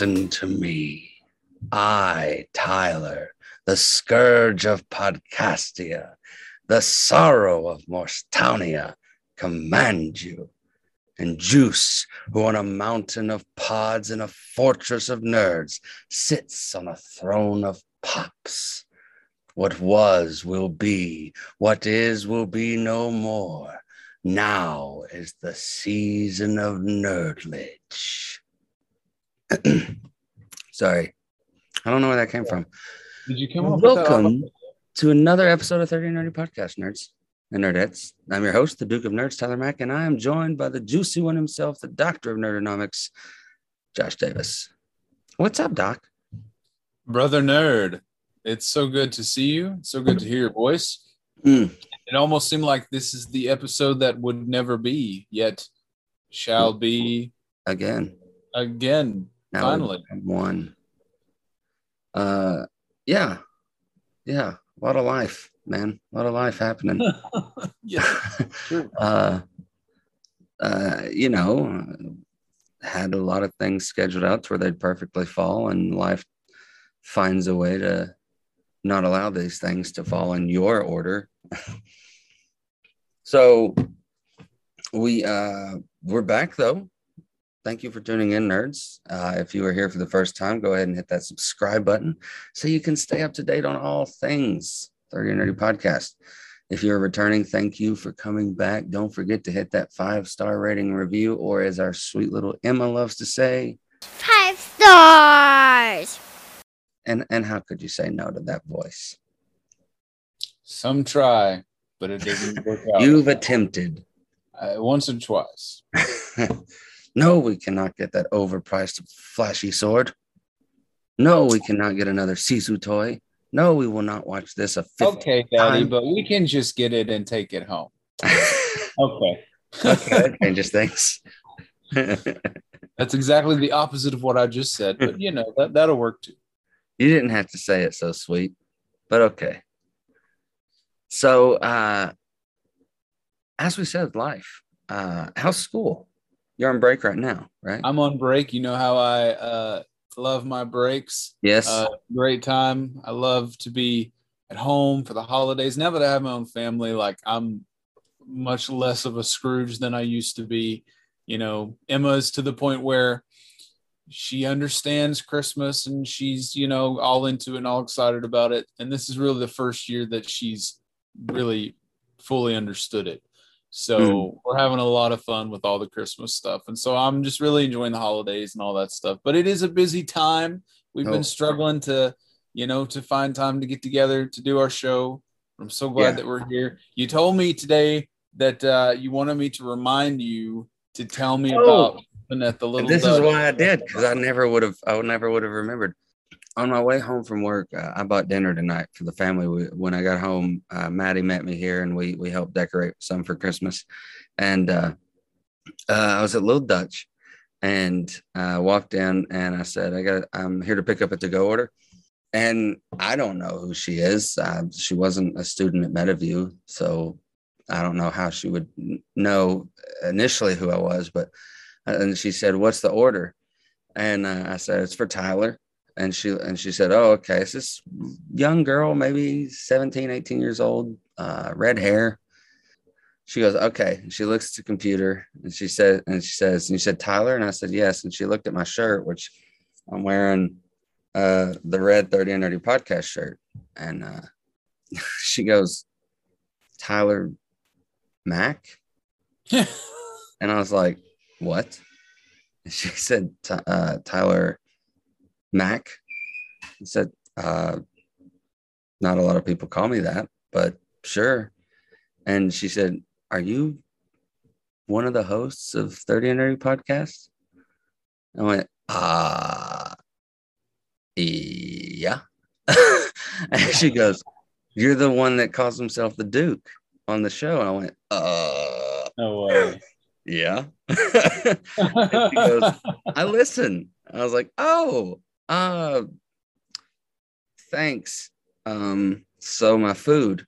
Listen to me. I, Tyler, the scourge of Podcastia, the sorrow of Morstownia, command you. And Juice, who on a mountain of pods in a fortress of nerds sits on a throne of pops. What was will be, what is will be no more. Now is the season of nerdledge. Sorry, I don't know where that came from. Did you come up Welcome on to another episode of 30 Nerdy Podcast, nerds and nerdettes. I'm your host, the Duke of Nerds, Tyler Mack, and I am joined by the juicy one himself, the Doctor of Nerdonomics, Josh Davis. What's up, Doc? brother nerd? It's so good to see you. It's so good to hear your voice. Mm. It almost seemed like this is the episode that would never be, yet shall be Again. again. Now Finally. One. Uh, yeah. Yeah. A lot of life, man. A lot of life happening. yeah, uh, uh, you know, had a lot of things scheduled out to where they'd perfectly fall, and life finds a way to not allow these things to fall in your order. so we uh we're back though. Thank you for tuning in, nerds. Uh, if you are here for the first time, go ahead and hit that subscribe button so you can stay up to date on all things 30 Nerdy Podcast. If you're returning, thank you for coming back. Don't forget to hit that five star rating review, or as our sweet little Emma loves to say, Five stars. and and how could you say no to that voice? Some try, but it doesn't work out. You've attempted. Uh, once or twice. no, we cannot get that overpriced flashy sword. No, we cannot get another Sisu toy. No, we will not watch this a fifth. Okay, Daddy, time. but we can just get it and take it home. Okay. okay, that changes things. That's exactly the opposite of what I just said, but you know, that, that'll work too. You didn't have to say it so sweet, but okay. So, uh, as we said, life. Uh, how's school? You're on break right now, right? I'm on break. You know how I uh, love my breaks. yes. Uh, great time. I love to be at home for the holidays. Now that I have my own family, like I'm much less of a Scrooge than I used to be. You know, Emma's to the point where she understands Christmas and she's, you know, all into it and all excited about it. And this is really the first year that she's really fully understood it. So we're having a lot of fun with all the Christmas stuff. And so I'm just really enjoying the holidays and all that stuff. But it is a busy time. We've Oh. been struggling to, you know, to find time to get together to do our show. I'm so glad Yeah. that we're here. You told me today that uh, you wanted me to remind you to tell me Oh. about at the And little. this is why I did because I never would have. I would never would have remembered. On my way home from work, uh, I bought dinner tonight for the family. We, when I got home, uh, Maddie met me here, and we we helped decorate some for Christmas. And uh, uh, I was at Little Dutch, and I walked in, and I said, "I got. I'm here to pick up a to-go order." And I don't know who she is. Uh, she wasn't a student at Metaview, so I don't know how she would know initially who I was, but and she said, "What's the order?" And uh, I said, "It's for Tyler." And she and she said, "Oh, okay. It's this young girl, maybe 17, 18 years old, uh, red hair." She goes, "Okay." And she looks at the computer and she said, and she says, "And you said Tyler?" And I said, "Yes." And she looked at my shirt, which I'm wearing uh, the red 30 and Nerdy podcast shirt, and uh, she goes, "Tyler Mack." And I was like, what? And she said, uh, Tyler Mack. I said, uh, not a lot of people call me that, but sure. And she said, are you one of the hosts of 30 and Nerdy podcast? I went, uh, yeah. and she goes, you're the one that calls himself the Duke on the show. And I went, uh, No way. yeah. She goes, I listen. I was like, oh, uh, thanks. Um, so my food.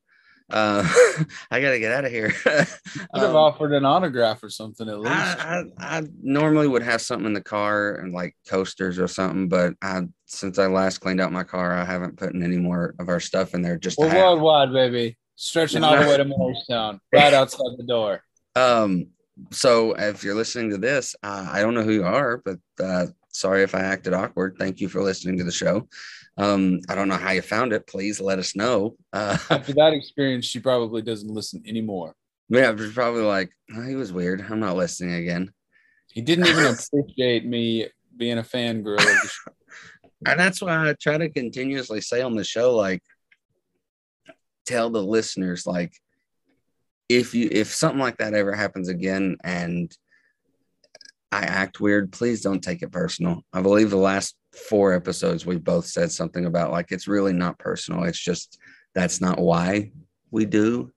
Uh, I got to get out of here. Could have Um, offered an autograph or something at least. I, I, I normally would have something in the car and like coasters or something, but I since I last cleaned out my car, I haven't put any more of our stuff in there. Just We're worldwide, baby. Stretching all the way to Morristown, right outside the door. Um, so if you're listening to this, uh, I don't know who you are, but uh, sorry if I acted awkward. Thank you for listening to the show. Um, I don't know how you found it. Please let us know. Uh, After that experience, she probably doesn't listen anymore. yeah, it's probably like oh, he was weird. I'm not listening again. He didn't even appreciate me being a fangirl and that's why I try to continuously say on the show, like, tell the listeners, like, if you if something like that ever happens again and I act weird, please don't take it personal. I believe the last four episodes we both said something about like it's really not personal. It's just that's not why we do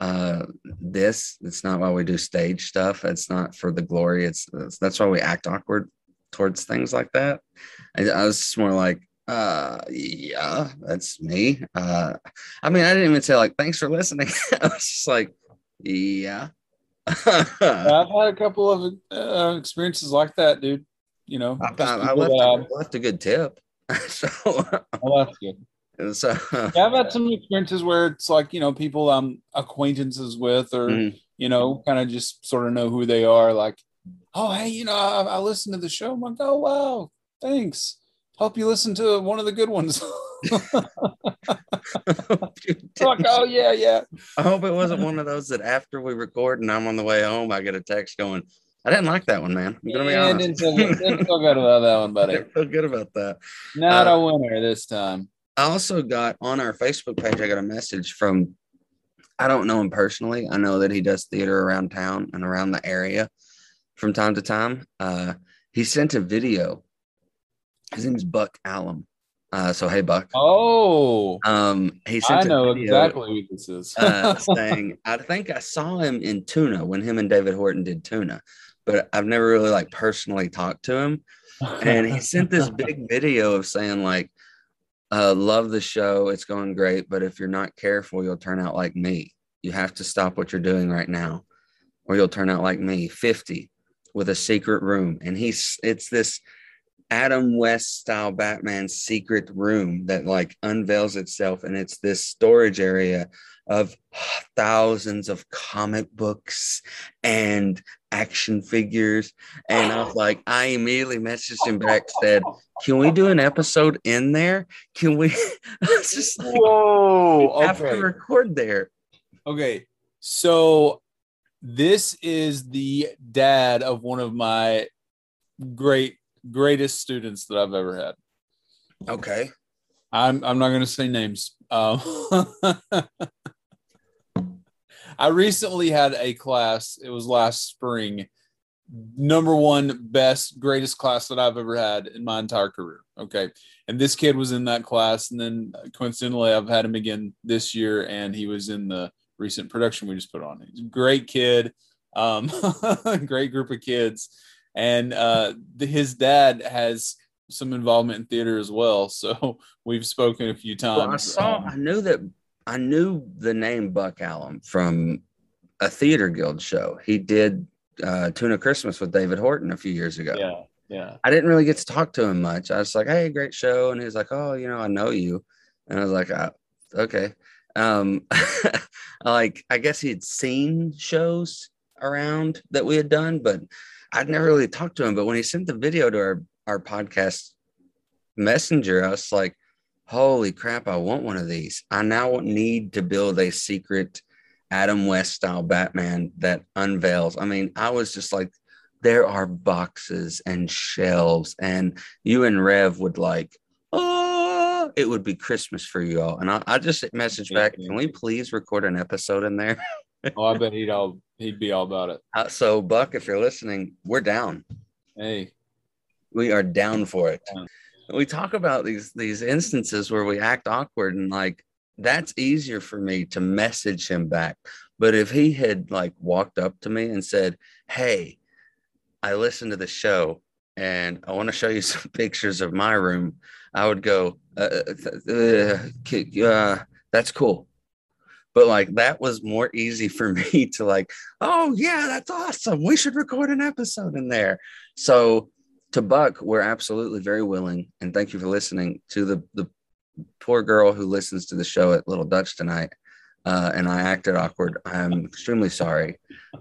uh this. It's not why we do stage stuff. It's not for the glory. It's, it's that's why we act awkward towards things like that. I, I was more like, uh, yeah, that's me. Uh, I mean, I didn't even say like, thanks for listening. I was just like, yeah. I've had a couple of uh, experiences like that, dude. You know, I, I, I left, I left a good tip. so, oh, that's good. so Yeah, I've had some experiences where it's like you know people I'm acquaintances with, or Mhm. you know, kind of just sort of know who they are. Like, oh hey, you know, I, I listened to the show. I'm like, oh wow, thanks. Hope you listen to one of the good ones. like, oh yeah, yeah. I hope it wasn't one of those that after we record and I'm on the way home, I get a text going, I didn't like that one, man. I'm gonna be honest. didn't feel, good- didn't feel good about that one, buddy. didn't feel good about that. Not Uh, a winner this time. I also got on our Facebook page, I got a message from, I don't know him personally. I know that he does theater around town and around the area from time to time. Uh, he sent a video. His name's Buck Allen. Uh, so, hey, Buck. Oh, Um, he I sent a know exactly who this is. uh, saying, I think I saw him in Tuna when him and David Horton did Tuna, but I've never really like personally talked to him. And he sent this big video of saying like uh, love the show. It's going great but if you're not careful you'll turn out like me. You have to stop what you're doing right now or you'll turn out like me. 50 with a secret room. And he's it's this adam west style batman secret room that like unveils itself and it's this storage area of thousands of comic books and action figures and I was like, I immediately messaged him back, said, Can we do an episode in there? Can we? I was just like, Whoa. have to record there. Okay. So this is the dad of one of my great greatest students that I've ever had. Okay. I'm I'm not going to say names. Um, I recently had a class. It was last spring. Number one best greatest class that I've ever had in my entire career. Okay, and this kid was in that class, and then coincidentally, I've had him again this year, and he was in the recent production we just put on. He's a great kid, um, great group of kids, and uh, the, his dad has some involvement in theater as well. So we've spoken a few times. Well, I saw, Um, I knew that, I knew the name Buck Allen from a theater guild show. He did uh, Tuna Christmas with David Horton a few years ago. yeah, yeah. I didn't really get to talk to him much. I was like, "Hey, great show," and he was like, "Oh, you know, I know you," and I was like, oh, "Okay." Um, like I guess he had seen shows around that we had done, but I'd never really talked to him. But when he sent the video to our our podcast messenger, I was like, "Holy crap! I want one of these. I now need to build a secret." Adam West style Batman that unveils. I mean, I was just like, there are boxes and shelves, and you and Rev would like, oh, it would be Christmas for you all. And I, I just messaged back, can we please record an episode in there? Oh, I bet he'd all he'd be all about it. Uh, so, Buck, if you're listening, we're down. Hey, We are down for it. Down. We talk about these these instances where we act awkward, and like that's easier for me to message him back. But if he had like walked up to me and said, "Hey, I listened to the show and I want to show you some pictures of my room," I would go, uh, uh, uh, uh, "That's cool." But like that was more easy for me to like, oh yeah, that's awesome. We should record an episode in there. So to Buck, we're absolutely very willing, and thank you for listening to the the poor girl who listens to the show at Little Dutch tonight. Uh, and I acted awkward. I'm extremely sorry.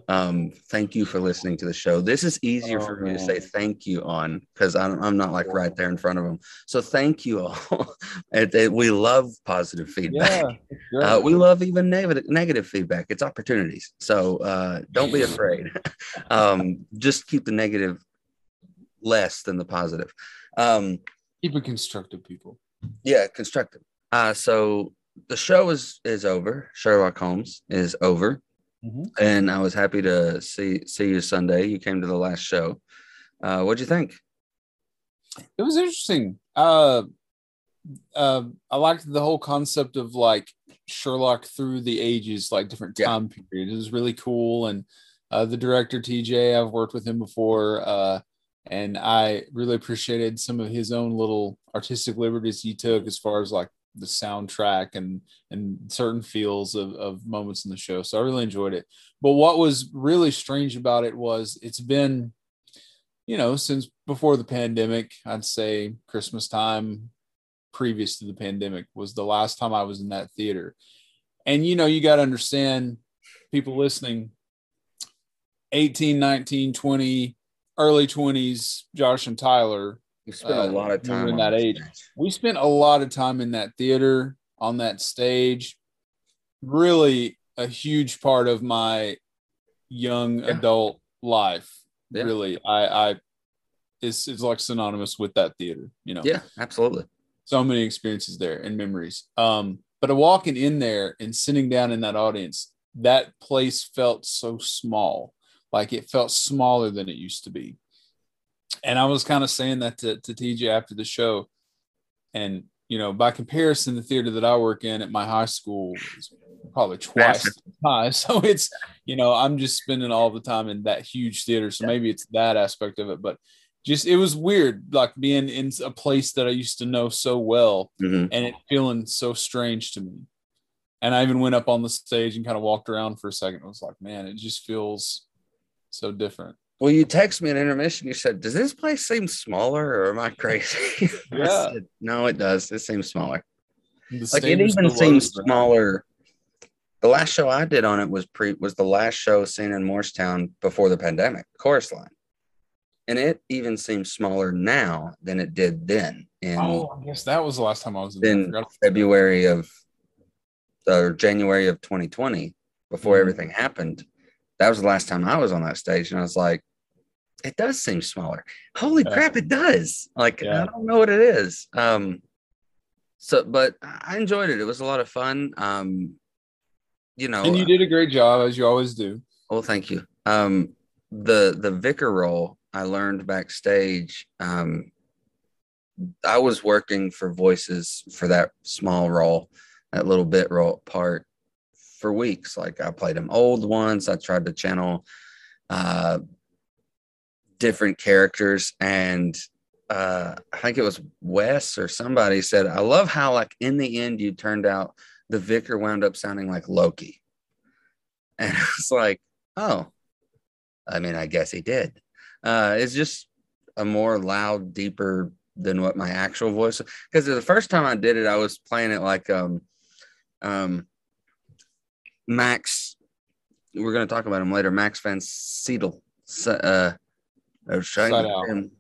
Um, thank you for listening to the show. This is easier Oh, for me to say thank you on because I'm, I'm not like right there in front of them. So thank you all. It- it- we love positive feedback. Yeah. Uh, we love even negative negative feedback. It's opportunities. So uh, don't be afraid. um, just keep the negative less than the positive. Um, Keep it constructive, people. yeah, constructive. Uh, so the show is is over. Sherlock Holmes is over, Mhm. and I was happy to see see you Sunday. You came to the last show. Uh, what'd you think? It was interesting. Uh, uh, I liked the whole concept of like Sherlock through the ages, like different Yeah. time periods. It was really cool. And uh, the director TJ, I've worked with him before, uh, and I really appreciated some of his own little artistic liberties he took as far as like the soundtrack and and certain feels of, of moments in the show. So I really enjoyed it. But what was really strange about it was it's been you know, since before the pandemic, I'd say Christmas time previous to the pandemic was the last time I was in that theater. And, you know, you got to understand people listening 18, 19, 20, early 20s, Josh and Tyler, You spent Uh, a lot of time in that age. stage. we spent a lot of time in that theater on that stage. Really a huge part of my young Yeah. adult life. Yeah. Really, I, I, it's, it's like synonymous with that theater, you know? Yeah, absolutely. so many experiences there and memories. Um, but walking in there and sitting down in that audience, that place felt so small, like it felt smaller than it used to be. And I was kind of saying that to, to TJ after the show. And, you know, by comparison, the theater that I work in at my high school is probably twice size. So it's, you know, I'm just spending all the time in that huge theater. So maybe it's that aspect of it. But just it was weird, like being in a place that I used to know so well Mhm. and it feeling so strange to me. And I even went up on the stage and kind of walked around for a second. I was like, man, it just feels so different. Well, you text me an intermission. You said, "Does this place seem smaller, or am I crazy?" I Yeah. said, no, it does. It seems smaller. The like it even seems smaller. The last show I did on it was pre was the last show seen in Morristown before the pandemic, chorus line. And it even seems smaller now than it did then in Oh, I guess that was the last time I was in there. I in forgot. February of or January of 2020, before Mhm. everything happened. That was the last time I was on that stage, and I was like, it does seem smaller. Holy Yeah. crap, it does. Like Yeah. I don't know what it is. Um so but I enjoyed it. It was a lot of fun. Um you know, And you did a great job, as you always do. well, thank you. Um, the the vicar role I learned backstage. Um, I was working for voices for that small role, that little bit role part for weeks. Like I played them old ones. I tried to channel uh, different characters, and uh, I think it was Wes or somebody said, "I love how like in the end you turned out the vicar wound up sounding like Loki." And I was like, oh, I mean, I guess he did. Uh, it's just a more loud, deeper than what my actual voice. Because the first time I did it, I was playing it like um, um, Max. We're going to talk about him later. Max von Sydow. Uh, I was trying Side to out. get him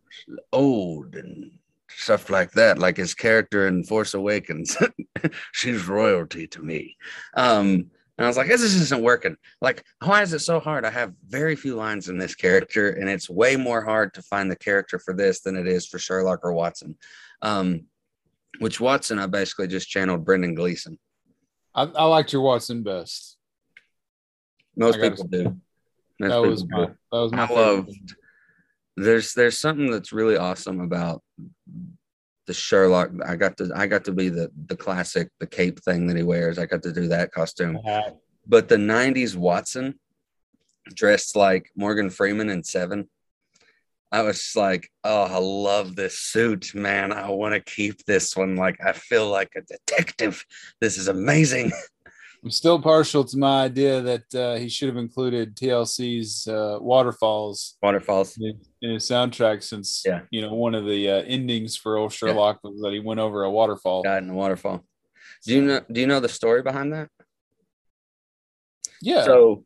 old and stuff like that, like his character in Force Awakens. She's royalty to me. Um, and I was like, this isn't working. Like, why is it so hard? I have very few lines in this character, and it's way more hard to find the character for this than it is for Sherlock or Watson. Um, which Watson, I basically just channeled Brendan Gleeson. I, I liked your Watson best. Most people do. Most That was my do. that was my I loved. There's there's something that's really awesome about the Sherlock. I got to I got to be the the classic the cape thing that he wears. I got to do that costume. but the 90s Watson dressed like Morgan Freeman in Seven. I was like, oh, I love this suit, man. I want to keep this one. Like, I feel like a detective. This is amazing. I'm still partial to my idea that uh, he should have included TLC's uh, Waterfalls Waterfalls. in, in his soundtrack, since Yeah. you know one of the uh, endings for old Sherlock was that he went over a waterfall. Died in the waterfall. Do you know? Do you know the story behind that? Yeah, So,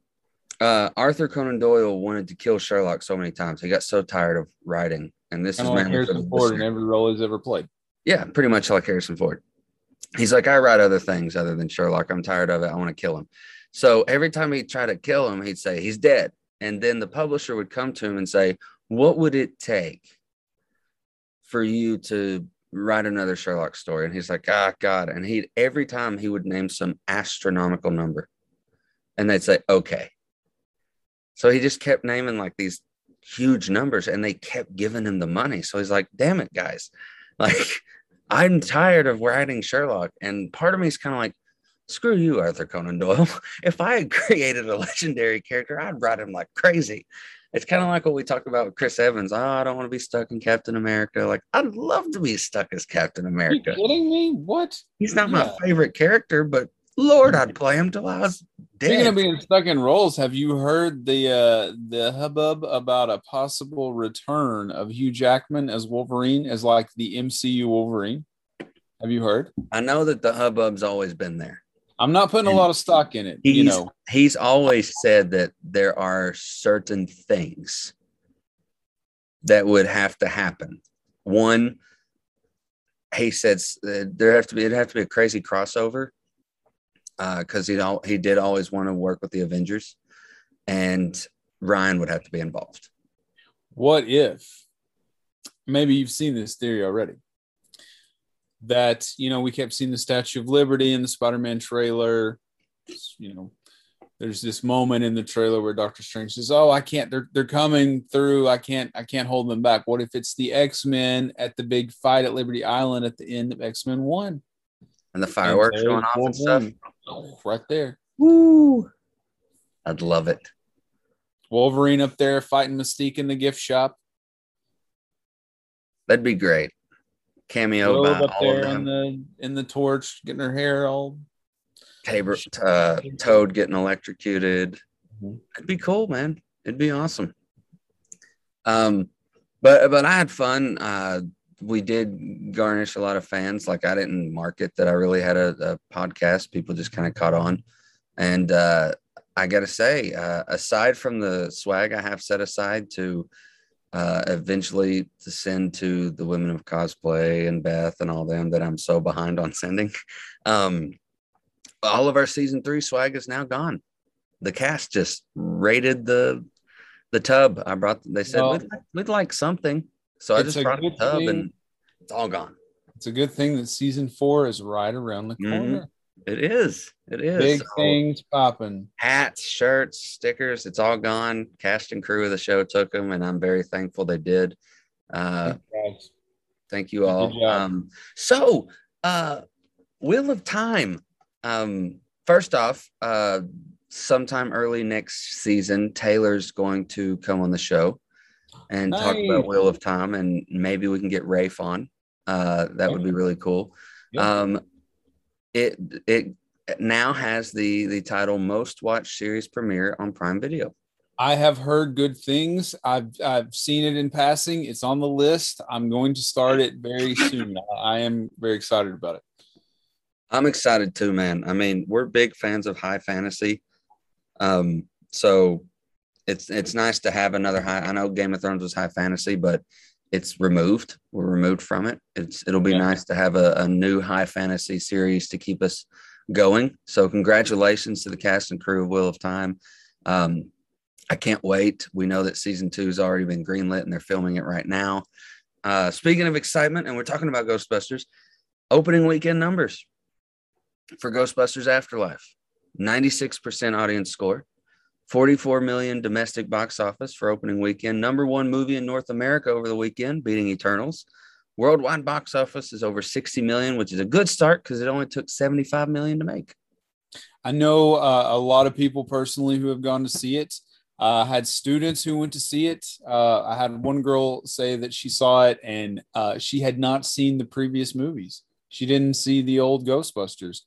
uh, Arthur Conan Doyle wanted to kill Sherlock so many times. He got so tired of writing, and this is of like mainly Harrison Ford in every role he's ever played. Yeah, pretty much like Harrison Ford. He's like, I write other things other than Sherlock. I'm tired of it. I want to kill him. So every time he'd try to kill him, he'd say, He's dead. And then the publisher would come to him and say, What would it take for you to write another Sherlock story? And he's like, Ah, God. And he every time he would name some astronomical number. And they'd say, Okay. So he just kept naming like these huge numbers and they kept giving him the money. So he's like, Damn it, guys. Like, I'm tired of writing Sherlock. And part of me is kind of like, screw you, Arthur Conan Doyle. if I had created a legendary character, I'd write him like crazy. It's kind of like what we talked about with Chris Evans. Oh, I don't want to be stuck in Captain America. Like, I'd love to be stuck as Captain Are you America. kidding me? What? He's not my favorite character, but Lord, I'd play him till I was dead. Speaking of being stuck in roles, have you heard the uh, the hubbub about a possible return of Hugh Jackman as Wolverine as like the MCU Wolverine? Have you heard? I know that the hubbub's always been there. I'm not putting a lot of stock in it. You know, he's always said that there are certain things that would have to happen. One, he says uh, there have to be it'd have to be a crazy crossover Uh, because he al- he did always want to work with the Avengers, and Ryan would have to be involved. what if maybe you've seen this theory already? That you know, we kept seeing the Statue of Liberty in the Spider-Man trailer. You know, there's this moment in the trailer where Doctor Strange says, "Oh, I can't. They're they're coming through. I can't. I can't hold them back." What if it's the X Men at the big fight at Liberty Island at the end of X Men One? And the fireworks And going off and stuff. Wolverine, right there. Woo! I'd love it. Wolverine up there fighting Mystique in the gift shop. That'd be great. Cameo Robe by up all of there them. in the in the torch, getting her hair all. Tabor, uh, Toad getting electrocuted. Mhm. It'd be cool, man. It'd be awesome. Um, but but I had fun. Uh, we did garnish a lot of fans. Like I didn't market that I really had a, a podcast. People just kind of caught on, and uh, I got to say, uh, aside from the swag I have set aside to uh, eventually to send to the women of cosplay and Beth and all them that I'm so behind on sending. Um, all of our season three swag is now gone. The cast just raided the the tub. I brought. They said Well, we'd, we'd like something, so I it's just brought good tub, and it's all gone. It's a good thing that season four is right around the Mhm. corner. It is. It is. Big So, things popping. hats, shirts, stickers. It's all gone. Cast and crew of the show took them, and I'm very thankful they did. Uh, Thank you all. Um, so, uh, Wheel of Time. Um, first off, uh, sometime early next season, Taylor's going to come on the show and talk about Wheel of Time, and maybe we can get Rafe on. Uh, that would be really cool. Yeah. Um, it it now has the the title Most Watched Series Premiere on Prime Video. I have heard good things. I've I've seen it in passing. It's on the list. I'm going to start it very soon. I am very excited about it. I'm excited too, man. I mean, we're big fans of high fantasy. Um, so it's it's nice to have another high. I know Game of Thrones was high fantasy, but it's removed. We're removed from it. It's it'll be Yeah. nice to have a, a new high fantasy series to keep us going. So congratulations to the cast and crew of Wheel of Time. Um, I can't wait. We know that season two has already been greenlit and they're filming it right now. Uh, speaking of excitement, and we're talking about Ghostbusters, opening weekend numbers for Ghostbusters Afterlife 96% audience score, 44 million domestic box office for opening weekend, number one movie in North America over the weekend, beating Eternals. Worldwide box office is over 60 million, which is a good start because it only took 75 million to make. I know uh, a lot of people personally who have gone to see it. Uh, I had students who went to see it. Uh, I had one girl say that she saw it and uh, she had not seen the previous movies. She didn't see the old Ghostbusters.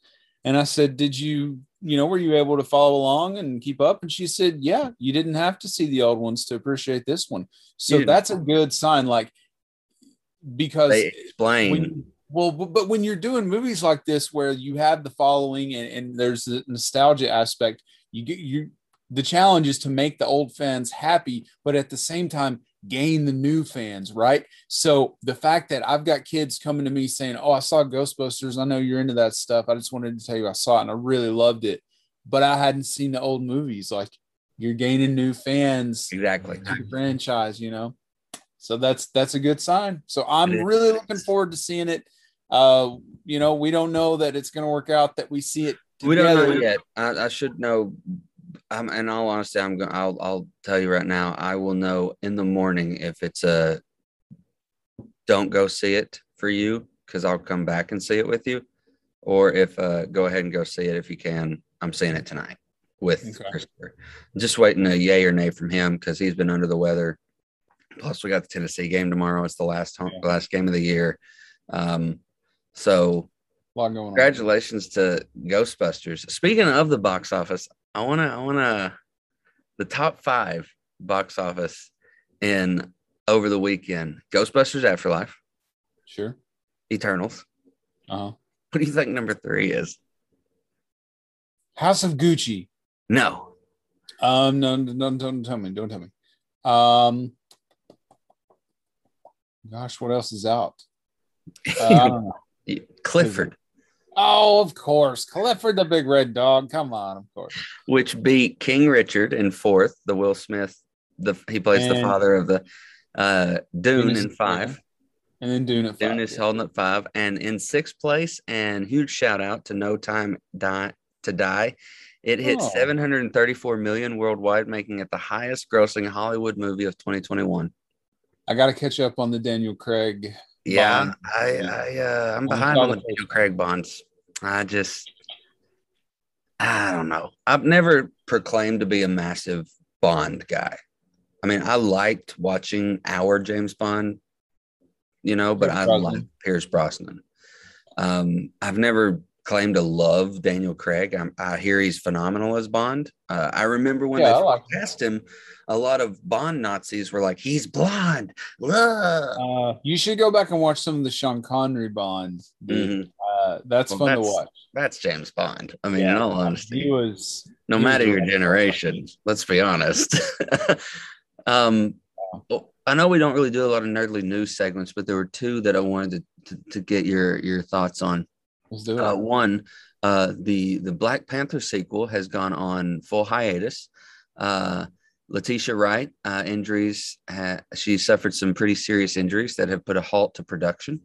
And I said, Did you you know, were you able to follow along and keep up? And she said, yeah, you didn't have to see the old ones to appreciate this one. So that's a good sign. Like, because They explain. when well, but, but when you're doing movies like this where you have the following and, and there's the nostalgia aspect, you get you the challenge is to make the old fans happy, but at the same time gain the new fans, right? So the fact that I've got kids coming to me saying, "Oh, I saw Ghostbusters. I know you're into that stuff. I just wanted to tell you I saw it and I really loved it, but I hadn't seen the old movies." Like you're gaining new fans exactly. the franchise, you know. So that's that's a good sign. So I'm really looking forward to seeing it. Uh, you know, we don't know that it's going to work out that we see it. We don't know together. yet. I, I should know. I'm in all honesty, I'm going. I'll I'll tell you right now. I will know in the morning if it's a don't go see it for you because I'll come back and see it with you, or if uh go ahead and go see it if you can. I'm seeing it tonight with Okay. Christopher. Just waiting a yay or nay from him because he's been under the weather. Plus, we got the Tennessee game tomorrow. It's the last home, Yeah. last game of the year. Um, so lot on. Congratulations to Ghostbusters. Speaking of the box office, I wanna I wanna the top five box office in over the weekend. Ghostbusters Afterlife, Sure. Eternals. Uh-huh. What do you think number three is? House of Gucci. No. Um, no, no, no, don't tell me. Don't tell me. Um, gosh, what else is out? Uh, don't. Clifford, Oh, of course, Clifford the Big Red Dog. Come on, of course. which beat King Richard in fourth, the Will Smith, the he plays the father of the uh Dune Dune in five. And then Dune at Dune five. is holding at five, and in sixth place, and huge shout out to No Time Die to Die. It hit Oh. 734 million worldwide, making it the highest grossing Hollywood movie of 2021. I got to catch up on the Daniel Craig. Yeah, Bond. I, I uh, I'm behind on the Daniel Craig bonds. I just, I don't know. I've never proclaimed to be a massive Bond guy. I mean, I liked watching our James Bond, you know, but Pierce I like Pierce Brosnan. Um, I've never claimed to love Daniel Craig. I'm, I hear he's phenomenal as Bond. Uh, I remember when Yeah, I they like cast him, a lot of Bond Nazis were like, "He's blonde." Uh, you should go back and watch some of the Sean Connery Bonds. dude. Mhm. Uh, that's Well, fun to watch. That's James Bond. I mean, in all honesty, He was no he was matter your great. generation, let's be honest. um, I know we don't really do a lot of nerdly news segments, but there were two that I wanted to, to, to get your your thoughts on. Let's do it. Uh, one, uh, the the Black Panther sequel has gone on full hiatus. Uh, Letitia Wright uh, injuries. Ha- she suffered some pretty serious injuries that have put a halt to production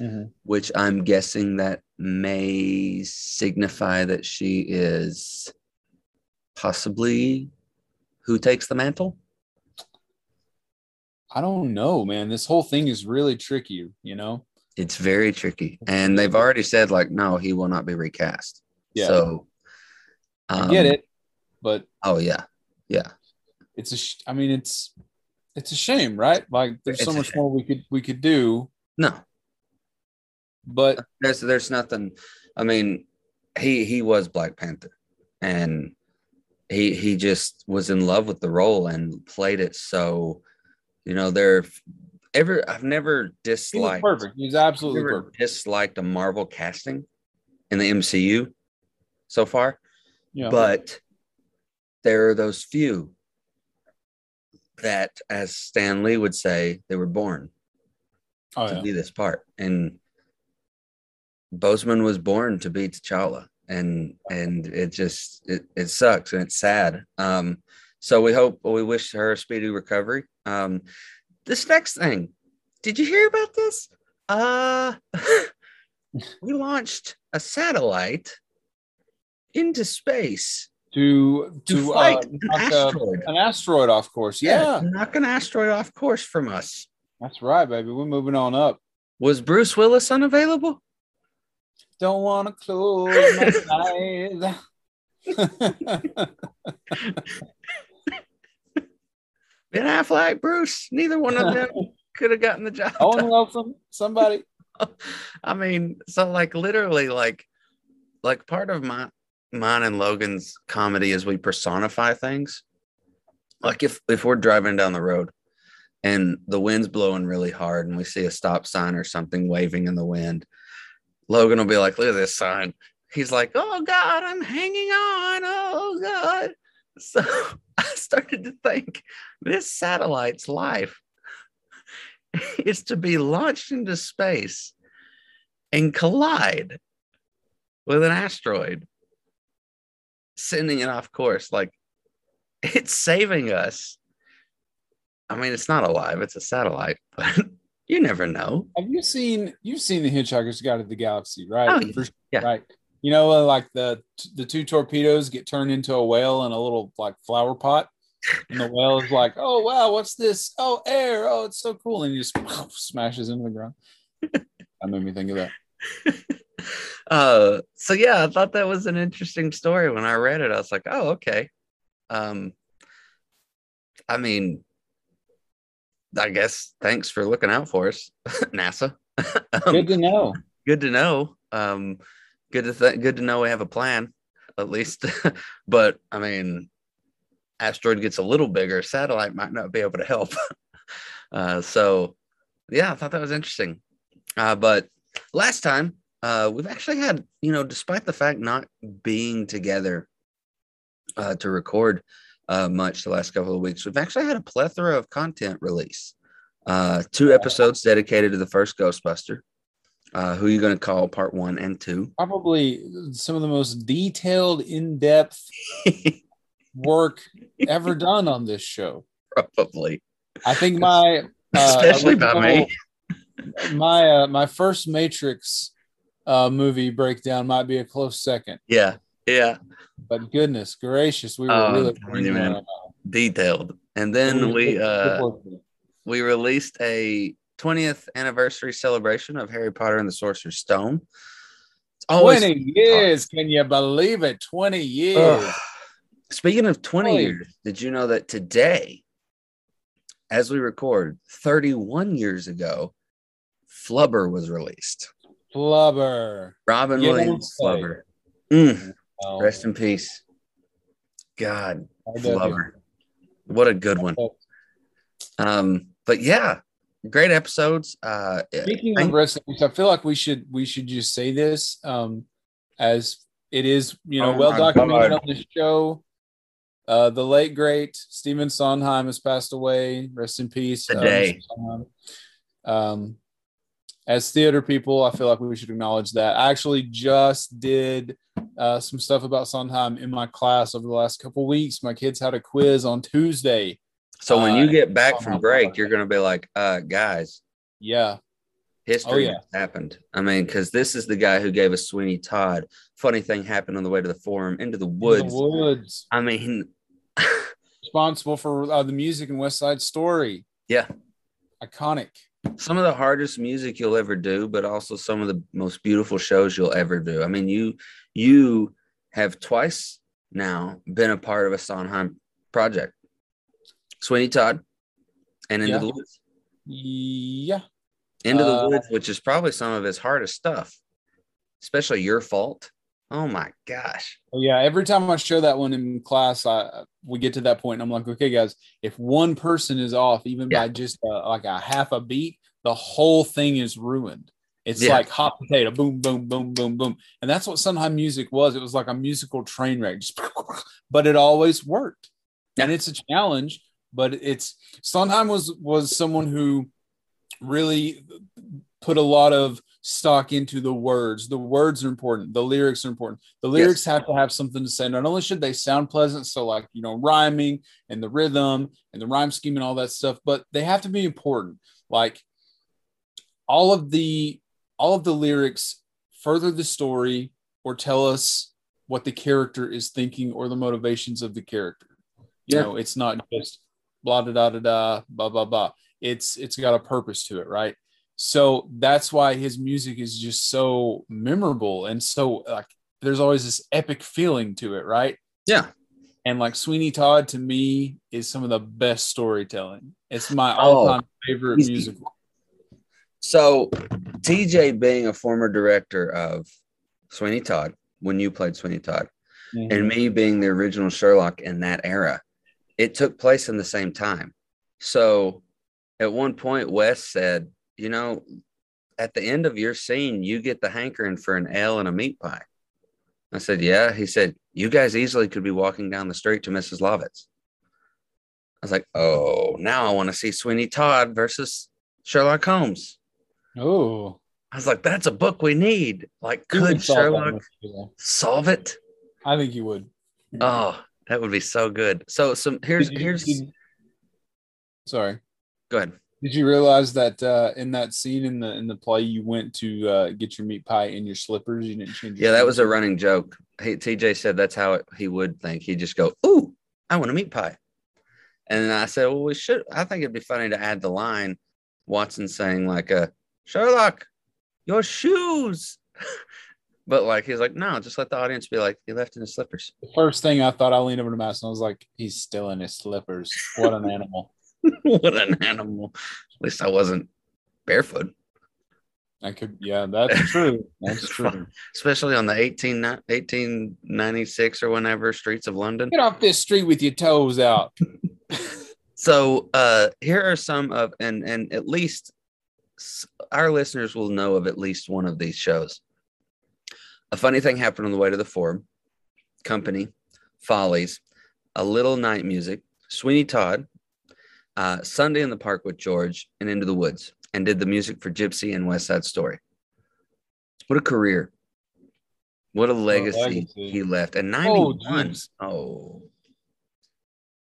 Mhm. which I'm guessing that may signify that she is possibly who takes the mantle. I don't know, man. This whole thing is really tricky, you know? It's very tricky, and they've already said like, no, he will not be recast. Yeah. So, I get um, it, but Oh yeah, yeah. it's a sh- I mean, it's it's a shame, right? Like there's so It's a much more we could we could do, No, but there's there's nothing. I mean, he he was Black Panther, and he he just was in love with the role and played it so. You know, there ever I've never he disliked perfect. He's absolutely perfect. disliked a Marvel casting in the MCU so far, Yeah. but there are those few that, as Stan Lee would say, they were born oh, to yeah. be this part. And Boseman was born to be T'Challa. And and it just it, it sucks and it's sad. Um, so we hope we wish her a speedy recovery. Um, this next thing, did you hear about this? Uh we launched a satellite into space to to, to fight uh, an knock a- asteroid. an asteroid off course. Yeah, to knock an asteroid off course from us. that's right, baby. We're moving on up. Was Bruce Willis unavailable? Don't want to close my eyes. Ben Affleck, Bruce, neither one of them could have gotten the job. Owen. Wilson, somebody. I mean, so like literally, like, like part of my mine and Logan's comedy is we personify things. Like if if we're driving down the road and the wind's blowing really hard and we see a stop sign or something waving in the wind, Logan will be like, "Look at this sign." He's like, "Oh God, I'm hanging on. Oh God." So I started to think this satellite's life is to be launched into space and collide with an asteroid, sending it off course. Like it's saving us. I mean, it's not alive, it's a satellite, but you never know. Have you seen you've seen the Hitchhiker's Guide to the Galaxy, right? Oh, yeah. Right. You know, uh, like the the two torpedoes get turned into a whale in a little like flower pot, and the whale is like, "Oh wow, what's this? Oh, air! Oh, it's so cool!" And he just smashes into the ground. That made me think of that. uh so yeah i thought that was an interesting story when i read it i was like oh okay um i mean i guess thanks for looking out for us nasa Um, Good to know. good to know um good to th- good to know we have a plan at least. But i mean asteroid gets a little bigger satellite might not be able to help. Uh so yeah i thought that was interesting. Uh but last time uh we've actually had you know despite the fact not being together uh to record uh much the last couple of weeks we've actually had a plethora of content release. Uh two episodes dedicated to the first ghostbuster uh who you going to call part one and two? Probably some of the most detailed, in depth work ever done on this show. probably. I think my uh, especially by me. my uh, my first Matrix uh, movie breakdown might be a close second, yeah yeah. But goodness gracious, we were Oh, really I'm telling you, man. detailed. And then we Good uh we released a 20th anniversary celebration of harry potter and the sorcerer's stone it's always 20 years. Can you believe it? 20 years. Ugh. Speaking of 20 Holy- years, did you know that today, as we record, 31 years ago, Flubber was released? Flubber. Robin You Williams. Flubber. Mm, Oh, rest in peace. God, love you. Flubber. What a good one. Um, but yeah, great episodes. Uh, Speaking I- of rest I feel like we should we should just say this um, as it is, you know, Oh well documented God. on the show. Uh, the late great Stephen Sondheim has passed away. Rest in peace. uh, Today. Um, as theater people, I feel like we should acknowledge that. I actually just did uh, some stuff about Sondheim in my class over the last couple weeks. My kids had a quiz on Tuesday. So when you uh, get back oh from break, you're going to be like, uh, guys, Yeah, history Oh, yeah. happened. I mean, because this is the guy who gave us Sweeney Todd. Funny thing happened on the way to the forum, into the In woods. The woods. I mean, responsible for uh, the music in West Side Story. Yeah. Iconic. some of the hardest music you'll ever do, but also some of the most beautiful shows you'll ever do. I mean, you you have twice now been a part of a Sondheim project. Sweeney Todd and Into Yeah. the Woods. Yeah. Into the Uh, Woods, which is probably some of his hardest stuff, especially Your Fault. Oh my gosh. Yeah. Every time I show that one in class, I we get to that point, and I'm like, okay, guys, if one person is off, even Yeah. by just uh, like a half a beat, the whole thing is ruined. It's Yeah. like hot potato, boom, boom, boom, boom, boom, and that's what Sondheim music was. It was like a musical train wreck, just, but it always worked. And it's a challenge, but it's Sondheim was was someone who really put a lot of stock into the words. The words are important. The lyrics are important. The lyrics have to have something to say. Not only should they sound pleasant, so like you know, rhyming and the rhythm and the rhyme scheme and all that stuff, but they have to be important. Like all of the all of the lyrics further the story or tell us what the character is thinking or the motivations of the character. You Yeah. know, it's not just blah da da da da blah blah blah. It's it's got a purpose to it, right? So that's why his music is just so memorable and so like there's always this epic feeling to it, right? Yeah. And like Sweeney Todd to me is some of the best storytelling. It's my Oh, all-time favorite easy. musical. So, TJ being a former director of Sweeney Todd, when you played Sweeney Todd, Mhm. and me being the original Sherlock in that era, it took place in the same time. So at one point, Wes said, You know, at the end of your scene, you get the hankering for an ale and a meat pie. I said, Yeah. He said, You guys easily could be walking down the street to Mrs. Lovett's. I was like, Oh, now I want to see Sweeney Todd versus Sherlock Holmes. Oh, I was like, That's a book we need. Like, could Sherlock though? solve it? I think you would. Oh, that would be so good. So some here's you- here's did- sorry. go ahead. Did you realize that uh, in that scene in the in the play you went to uh, get your meat pie in your slippers? You didn't change. Your Yeah, that was a running joke. He, TJ said that's how it, he would think. He'd just go, "Ooh, I want a meat pie," and I said, "Well, we should. I think it'd be funny to add the line, Watson saying like, uh, Sherlock, your shoes." but like he's like, "No, just let the audience be like, he left in his slippers." The first thing I thought, I leaned over to Mass and I was like, "He's still in his slippers. What an animal!" what an animal! At least I wasn't barefoot, I could, yeah, that's true. That's true. especially on the 18, 1896 or whenever streets of London. Get off this street with your toes out. So uh here are some of and and at least our listeners will know of at least one of these shows. A funny thing happened on the way to the forum. Company, Follies, A Little Night Music, Sweeney Todd, uh, Sunday in the Park with George, and Into the Woods, and did the music for Gypsy and West Side Story. What a career! What a legacy, legacy. he left. And Oh, 91. geez. Oh,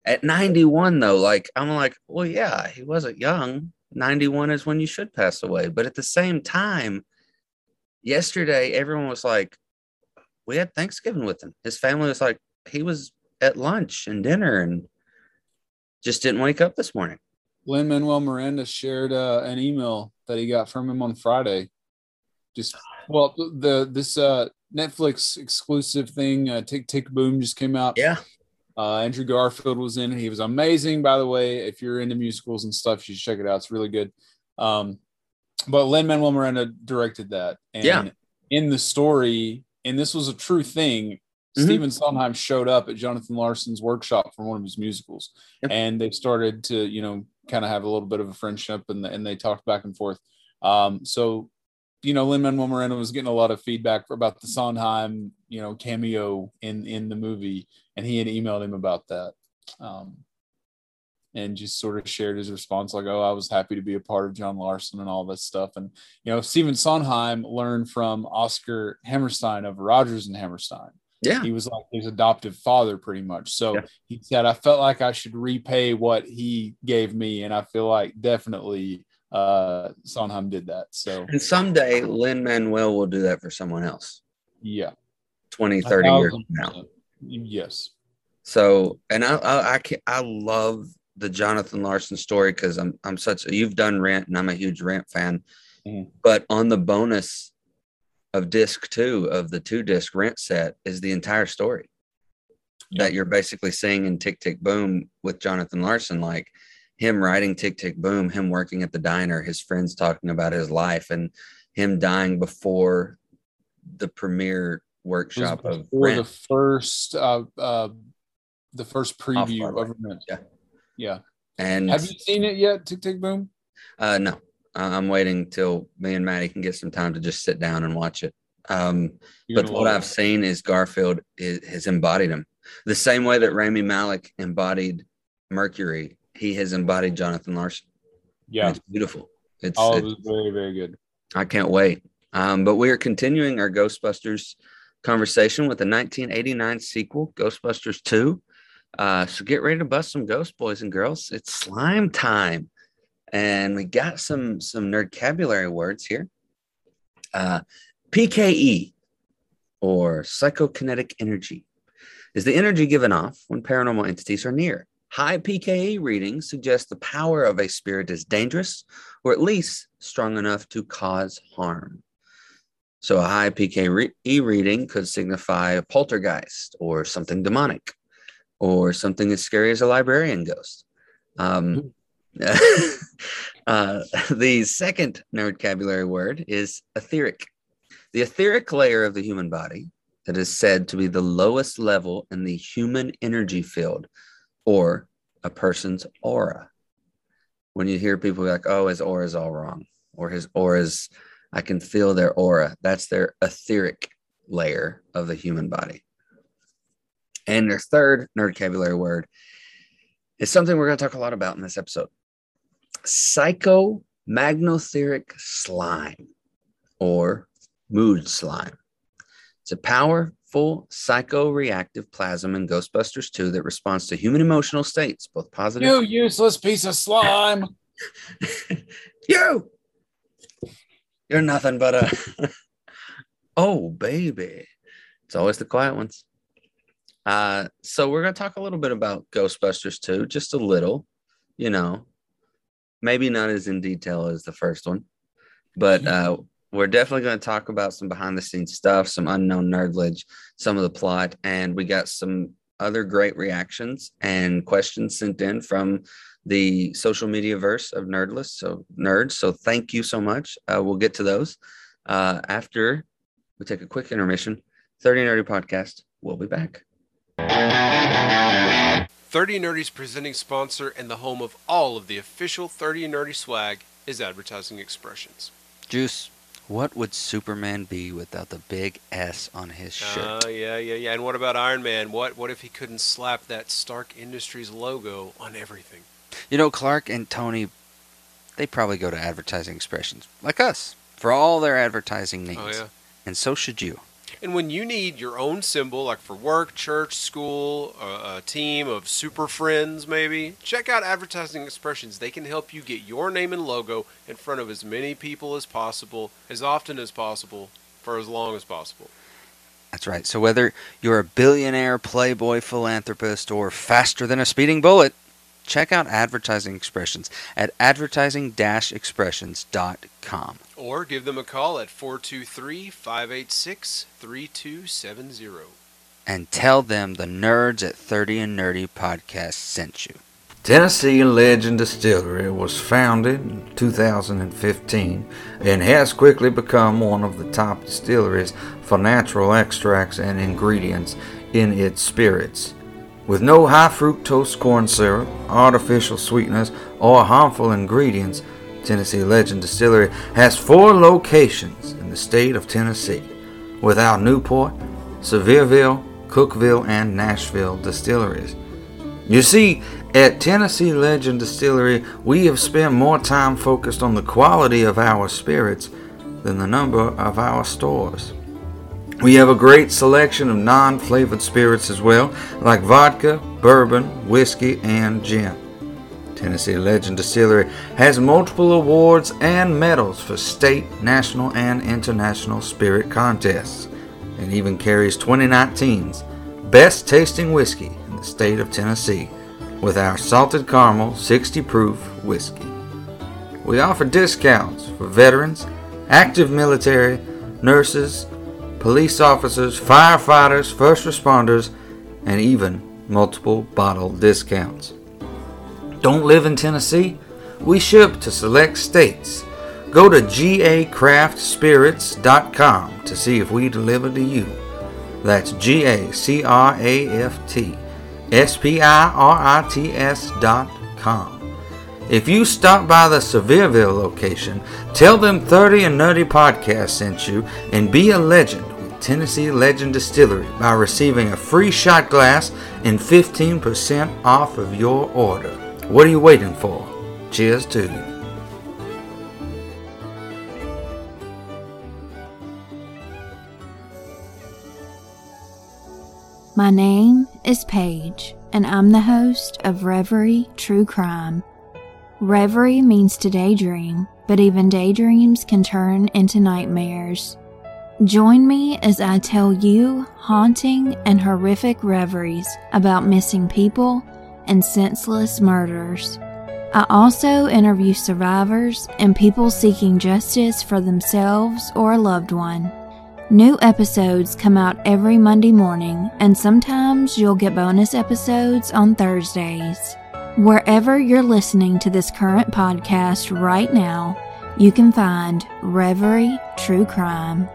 at 91, though, like I'm like, well, yeah, he wasn't young. 91 is when you should pass away. But at the same time, yesterday, everyone was like, we had Thanksgiving with him. His family was like, he was at lunch and dinner and just didn't wake up this morning. Lin Manuel Miranda shared uh, an email that he got from him on Friday. Just well, the this uh, Netflix exclusive thing, uh, Tick Tick Boom, just came out. Yeah. Uh, Andrew Garfield was in it. He was amazing, by the way. If you're into musicals and stuff, you should check it out. It's really good. Um, but Lin Manuel Miranda directed that. And Yeah. in the story, and this was a true thing, Mhm. Stephen Sondheim showed up at Jonathan Larson's workshop for one of his musicals. Yep. And they started to, you know, kind of have a little bit of a friendship and, and they talked back and forth. Um, so, you know, Lin Manuel Miranda was getting a lot of feedback about the Sondheim, you know, cameo in in the movie, and he had emailed him about that, um, and just sort of shared his response like, "Oh, I was happy to be a part of John Larson and all this stuff." And you know, Stephen Sondheim learned from Oscar Hammerstein of Rodgers and Hammerstein. Yeah. He was like his adoptive father, pretty much. So Yeah. he said, "I felt like I should repay what he gave me," and I feel like definitely uh Sondheim did that. So And someday Lin Manuel will do that for someone else yeah, 20, 30 years from now. Yes. So, and I, I, I, can, I love the Jonathan Larson story because I'm, I'm such, you've done Rent and I'm a huge Rent fan. Mhm. But on the bonus of disc two of the two disc Rent set is the entire story that you're basically seeing in Tick Tick Boom with Jonathan Larson, like him writing Tick Tick Boom, him working at the diner, his friends talking about his life, and him dying before the premiere workshop of before the first uh uh the first preview of Rent. Yeah. Yeah. And Have you seen it yet, Tick Tick Boom? Uh, no, I'm waiting till me and Maddie can get some time to just sit down and watch it. Um, You're but what I've it. seen is Garfield is, has embodied him the same way that Rami Malek embodied Mercury. He has embodied Jonathan Larson. And Yeah. it's beautiful. It's, Oh, it it's- was very, very good. I can't wait. Um, but we are continuing our Ghostbusters conversation with the 1989 sequel, Ghostbusters 2. Uh, so get ready to bust some ghosts, boys and girls. It's slime time. And we got some some nerd nerdcabulary words here. Uh, PKE or psychokinetic energy is the energy given off when paranormal entities are near. High PKE readings suggest the power of a spirit is dangerous or at least strong enough to cause harm. So a high PKE reading could signify a poltergeist or something demonic or something as scary as a librarian ghost. Um, uh, the second nerdcabulary word is etheric. The etheric layer of the human body that is said to be the lowest level in the human energy field or a person's aura. When you hear people like, oh, his aura is all wrong, or his aura is, I can feel their aura, that's their etheric layer of the human body. And their third nerd vocabulary word is something we're going to talk a lot about in this episode psychomagnetheric slime or mood slime. It's a powerful psychoreactive plasm in Ghostbusters 2 that responds to human emotional states, both positive. You useless piece of slime. you! You're nothing but a. oh, baby. It's always the quiet ones. Uh, so we're going to talk a little bit about Ghostbusters 2, just a little, you know, maybe not as in detail as the first one, but uh, we're definitely going to talk about some behind the scenes stuff, some unknown nerdledge, some of the plot, and we got some other great reactions and questions sent in from the social media verse of Nerdless, so nerds. So thank you so much. Uh, we'll get to those uh, after we take a quick intermission. 30 Nerdy Podcast. We'll be back. 30 Nerdy's presenting sponsor and the home of all of the official 30 Nerdy swag is Advertising Expressions. Juice, what would Superman be without the big S on his ah, shirt? Oh, yeah, yeah, yeah. And what about Iron Man? What what if he couldn't slap that Stark Industries logo on everything? You know, Clark and Tony, they probably go to Advertising Expressions, like us, for all their advertising oh, needs. Oh, yeah. And so should you. And when you need your own symbol, like for work, church, school, a, a, team of super friends, maybe, check out Advertising Expressions. They can help you get your name and logo in front of as many people as possible, as often as possible, for as long as possible. That's right. So whether you're a billionaire, playboy, philanthropist, or faster than a speeding bullet, check out Advertising Expressions at advertising-expressions.com. Or give them a call at 423-586-3270. And tell them the nerds at 30 and Nerdy podcast sent you. Tennessee Legend Distillery was founded in 2015 and has quickly become one of the top distilleries for natural extracts and ingredients in its spirits. With no high fructose corn syrup, artificial sweeteners, or harmful ingredients, Tennessee Legend Distillery has four locations in the state of Tennessee, with our Newport, Sevierville, Cookeville, and Nashville distilleries. You see, at Tennessee Legend Distillery, we have spent more time focused on the quality of our spirits than the number of our stores. We have a great selection of non flavored spirits as well, like vodka, bourbon, whiskey, and gin. Tennessee Legend Distillery has multiple awards and medals for state, national, and international spirit contests, and even carries 2019's Best Tasting Whiskey in the state of Tennessee with our Salted Caramel 60 proof whiskey. We offer discounts for veterans, active military, nurses, police officers, firefighters, first responders, and even multiple bottle discounts. Don't live in Tennessee? We ship to select states. Go to gacraftspirits.com to see if we deliver to you. That's G A C R A F T S P I R I T S dot com. If you stop by the Sevierville location, tell them 30 and Nerdy Podcast sent you and be a legend Tennessee Legend Distillery by receiving a free shot glass and 15% off of your order. What are you waiting for? Cheers to you. My name is Paige, and I'm the host of Reverie True Crime. Reverie means to daydream, but even daydreams can turn into nightmares. Join me as I tell you haunting and horrific reveries about missing people and senseless murders. I also interview survivors and people seeking justice for themselves or a loved one. New episodes come out every Monday morning, and sometimes you'll get bonus episodes on Thursdays. Wherever you're listening to this current podcast right now, you can find Reverie True Crime.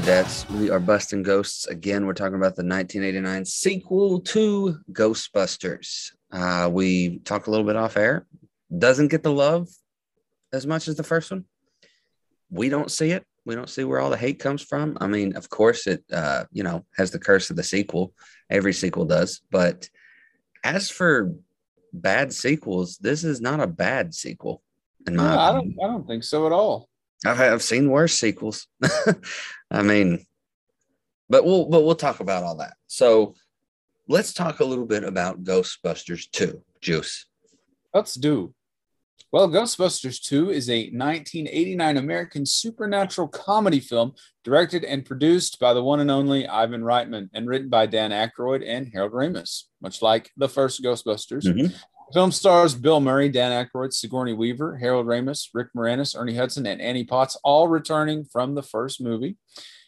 Nerdettes. We are busting ghosts again. We're talking about the 1989 sequel to Ghostbusters. Uh, we talked a little bit off air. Doesn't get the love as much as the first one. We don't see it. We don't see where all the hate comes from. I mean, of course, it uh, you know has the curse of the sequel. Every sequel does. But as for bad sequels, this is not a bad sequel. In my No, I don't. I don't think so at all. I've I've seen worse sequels. I mean, but we'll but we'll talk about all that. So let's talk a little bit about Ghostbusters 2. Juice. Let's do. Well, Ghostbusters 2 is a 1989 American supernatural comedy film directed and produced by the one and only Ivan Reitman and written by Dan Aykroyd and Harold Ramis, much like the first Ghostbusters. Mhm. Film stars Bill Murray, Dan Aykroyd, Sigourney Weaver, Harold Ramis, Rick Moranis, Ernie Hudson, and Annie Potts, all returning from the first movie.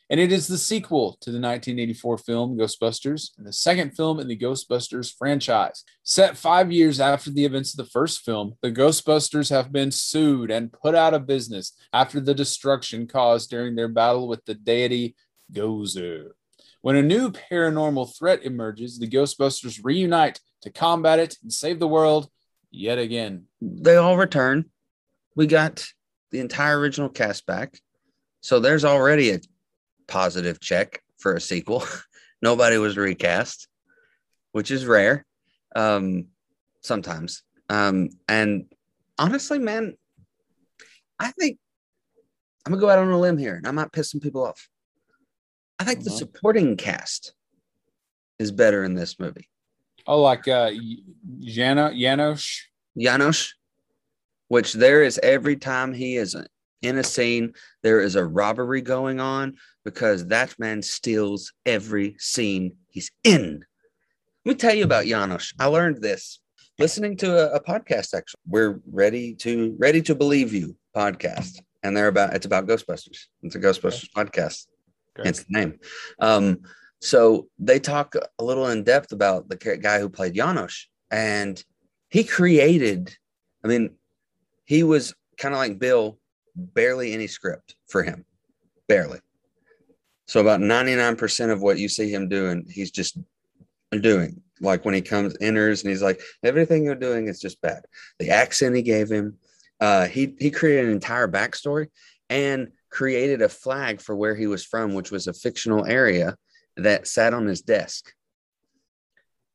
And it is the sequel to the 1984 film Ghostbusters and the second film in the Ghostbusters franchise. Set five years after the events of the first film, the Ghostbusters have been sued and put out of business after the destruction caused during their battle with the deity Gozer. When a new paranormal threat emerges, the Ghostbusters reunite to combat it and save the world yet again. They all return. We got the entire original cast back. So there's already a positive check for a sequel. Nobody was recast, which is rare. Um, sometimes. Um, and honestly, man, I think I'm gonna go out on a limb here and I might piss some people off. I think the Mhm. supporting cast is better in this movie. Oh, like uh, Jano, Janosch. Janos, which there is every time he is in a scene, there is a robbery going on because that man steals every scene he's in. Let me tell you about Janos. I learned this listening to a, a podcast. Actually, we're ready to ready to believe you podcast, and they're about it's about Ghostbusters. It's a Ghostbusters podcast. Okay. Hence the name. Um, so they talk a little in depth about the guy who played Janos, and he created. I mean, he was kind of like Bill, barely any script for him, barely. So about ninety nine percent of what you see him doing, he's just doing. Like when he comes enters and he's like, everything you're doing is just bad. The accent he gave him, uh, he he created an entire backstory and created a flag for where he was from, which was a fictional area that sat on his desk.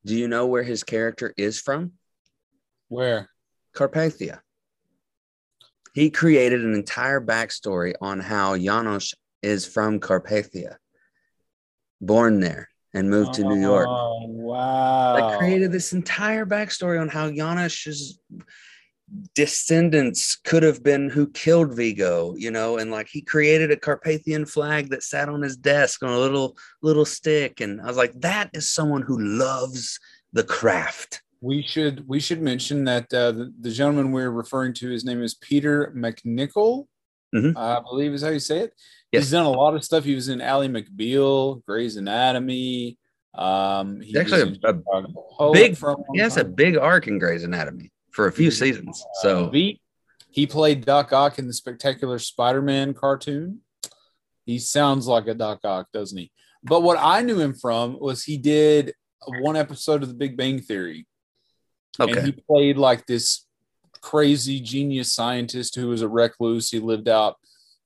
Do you know where his character is from? Where? Carpathia. He created an entire backstory on how Janos is from Carpathia, born there and moved to New York. Oh, wow. I created this entire backstory on how Janos's descendants could have been who killed Vigo, you know, and like he created a Carpathian flag that sat on his desk on a little little stick, and I was like, that is someone who loves the craft. We should we should mention that uh, the, the gentleman we're referring to, his name is Peter MacNicol, Mhm. I believe is how you say it. Yes. He's done a lot of stuff. He was in Ally McBeal, Grey's Anatomy. Um, He's actually a- a big- for a long He has a big arc in Grey's Anatomy for a few seasons. So Veep. He played Doc Ock in the Spectacular Spider-Man cartoon. He sounds like a Doc Ock, doesn't he? But what I knew him from was he did one episode of The Big Bang Theory, and he played like this crazy genius scientist who was a recluse. He lived out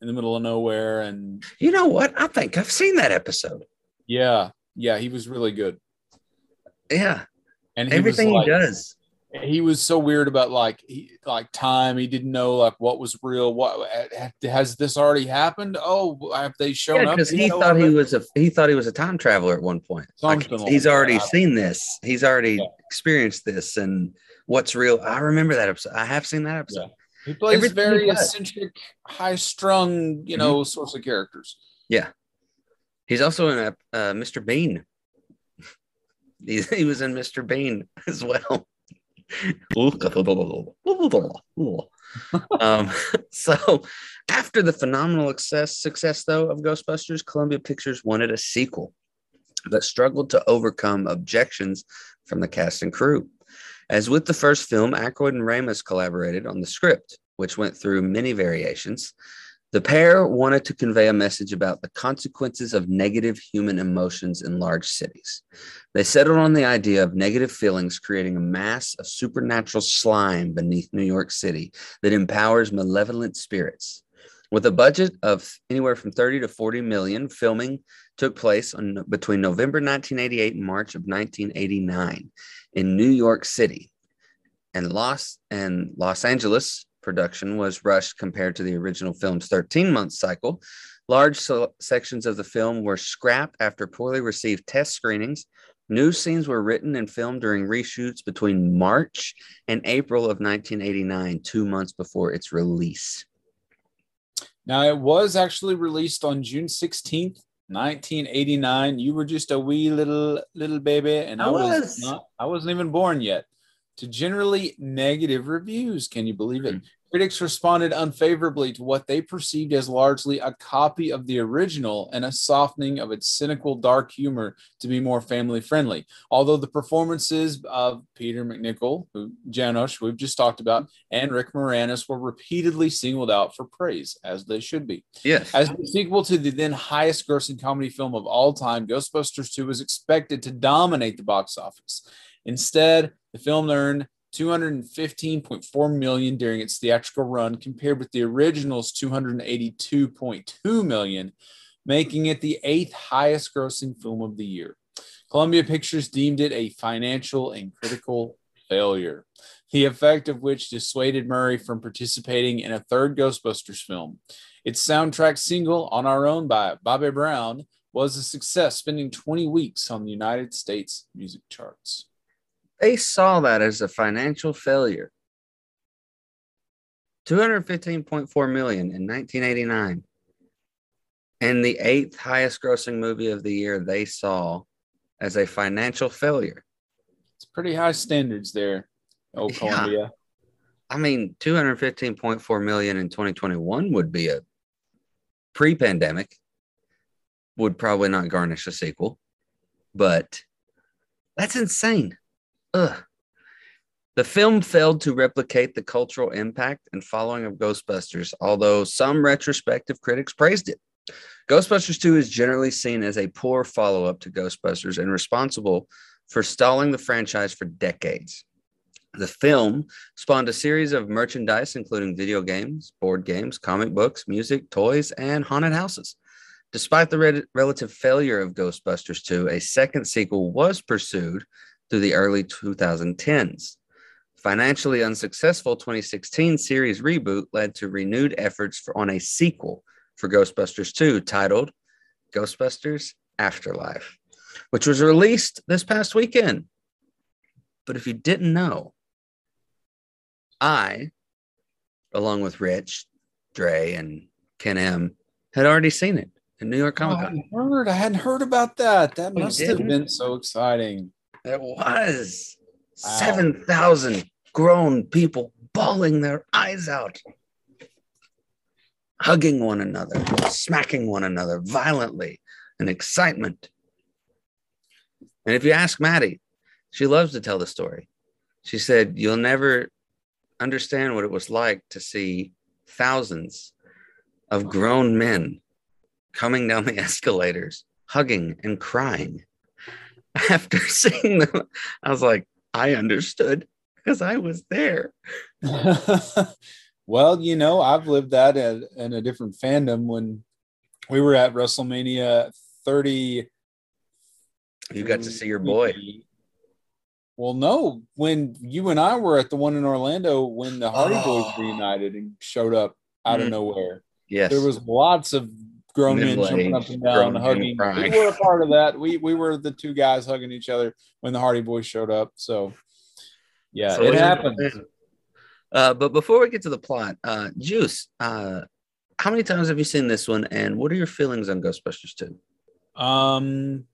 in the middle of nowhere, and you know what? I think I've seen that episode. yeah, yeah, he was really good. Yeah, And he everything was he does. He was so weird about like he, like time. He didn't know like what was real. What has this already happened? Oh, have they shown Yeah, up? because he thought he was a he thought he was a time traveler at one point. Like, he's already that. seen this. He's already Yeah. experienced this, and what's real. I remember that episode. I have seen that episode. He plays everything very. Mm-hmm. eccentric, high-strung, you know, sorts of characters. Yeah, he's also in a uh, Mr. Bean. He, he was in Mr. Bean as well. um, so after the phenomenal success, success though of Ghostbusters, Columbia Pictures wanted a sequel. but struggled to overcome objections from the cast and crew. As with the first film, Aykroyd and Ramis collaborated on the script, which went through many variations. The pair wanted to convey a message about the consequences of negative human emotions in large cities. They settled on the idea of negative feelings creating a mass of supernatural slime beneath New York City that empowers malevolent spirits. With a budget of anywhere from 30 to 40 million, filming took place on, between November 1988 and March of 1989 in New York City. And Los and Los Angeles production was rushed compared to the original film's 13 month cycle. Large so- sections of the film were scrapped after poorly received test screenings. New scenes were written and filmed during reshoots between March and April of 1989, two months before its release. Now it was actually released on June 16th, 1989. You were just a wee little little baby, and I, I was. was. not I wasn't even born yet. To generally negative reviews. Can you believe it? Mm-hmm. Critics responded unfavorably to what they perceived as largely a copy of the original and a softening of its cynical, dark humor to be more family friendly. Although the performances of Peter MacNicol, who Janosch, we've just talked about, and Rick Moranis were repeatedly singled out for praise, as they should be. Yes. As the sequel to the then highest grossing comedy film of all time, Ghostbusters 2 was expected to dominate the box office. Instead, the film earned 215.4 million during its theatrical run compared with the original's 282.2 million, making it the eighth highest grossing film of the year. Columbia Pictures deemed it a financial and critical failure, the effect of which dissuaded Murray from participating in a third Ghostbusters film. Its soundtrack single, On Our Own by Bobby Brown, was a success, spending 20 weeks on the United States music charts. They saw that as a financial failure. 215.4 million in 1989. And the eighth highest grossing movie of the year they saw as a financial failure. It's pretty high standards there, oh Yeah. Columbia. I mean, 215.4 million in 2021 would be a pre pandemic, would probably not garnish a sequel, but that's insane. Ugh. The film failed to replicate the cultural impact and following of Ghostbusters, although some retrospective critics praised it. Ghostbusters 2 is generally seen as a poor follow up to Ghostbusters and responsible for stalling the franchise for decades. The film spawned a series of merchandise, including video games, board games, comic books, music, toys, and haunted houses. Despite the re- relative failure of Ghostbusters 2, a second sequel was pursued through the early 2010s. Financially unsuccessful 2016 series reboot led to renewed efforts for, on a sequel for Ghostbusters 2 titled Ghostbusters Afterlife, which was released this past weekend. But if you didn't know, I, along with Rich, Dre, and Ken M, had already seen it in New York Oh, Comic I Con. hadn't heard. I hadn't heard about that. That oh, must have been so exciting. It was Wow. 7,000 grown people bawling their eyes out, hugging one another, smacking one another violently in excitement. And if you ask Maddie, she loves to tell the story. She said, You'll never understand what it was like to see thousands of grown men coming down the escalators, hugging and crying. After seeing them, I was like, I understood because I was there. well, you know, I've lived that in, in a different fandom when we were at WrestleMania 30. You got to see your boy. Well, no, when you and I were at the one in Orlando when the Hardy Boys Oh. reunited and showed up out of Mhm. nowhere. Yes. There was lots of grown men jumping up and down, hugging. We were a part of that. We we were the two guys hugging each other when the Hardy Boys showed up. So yeah, So it happened. Uh, but before we get to the plot, uh, Juice, uh, how many times have you seen this one, and what are your feelings on Ghostbusters 2? Um,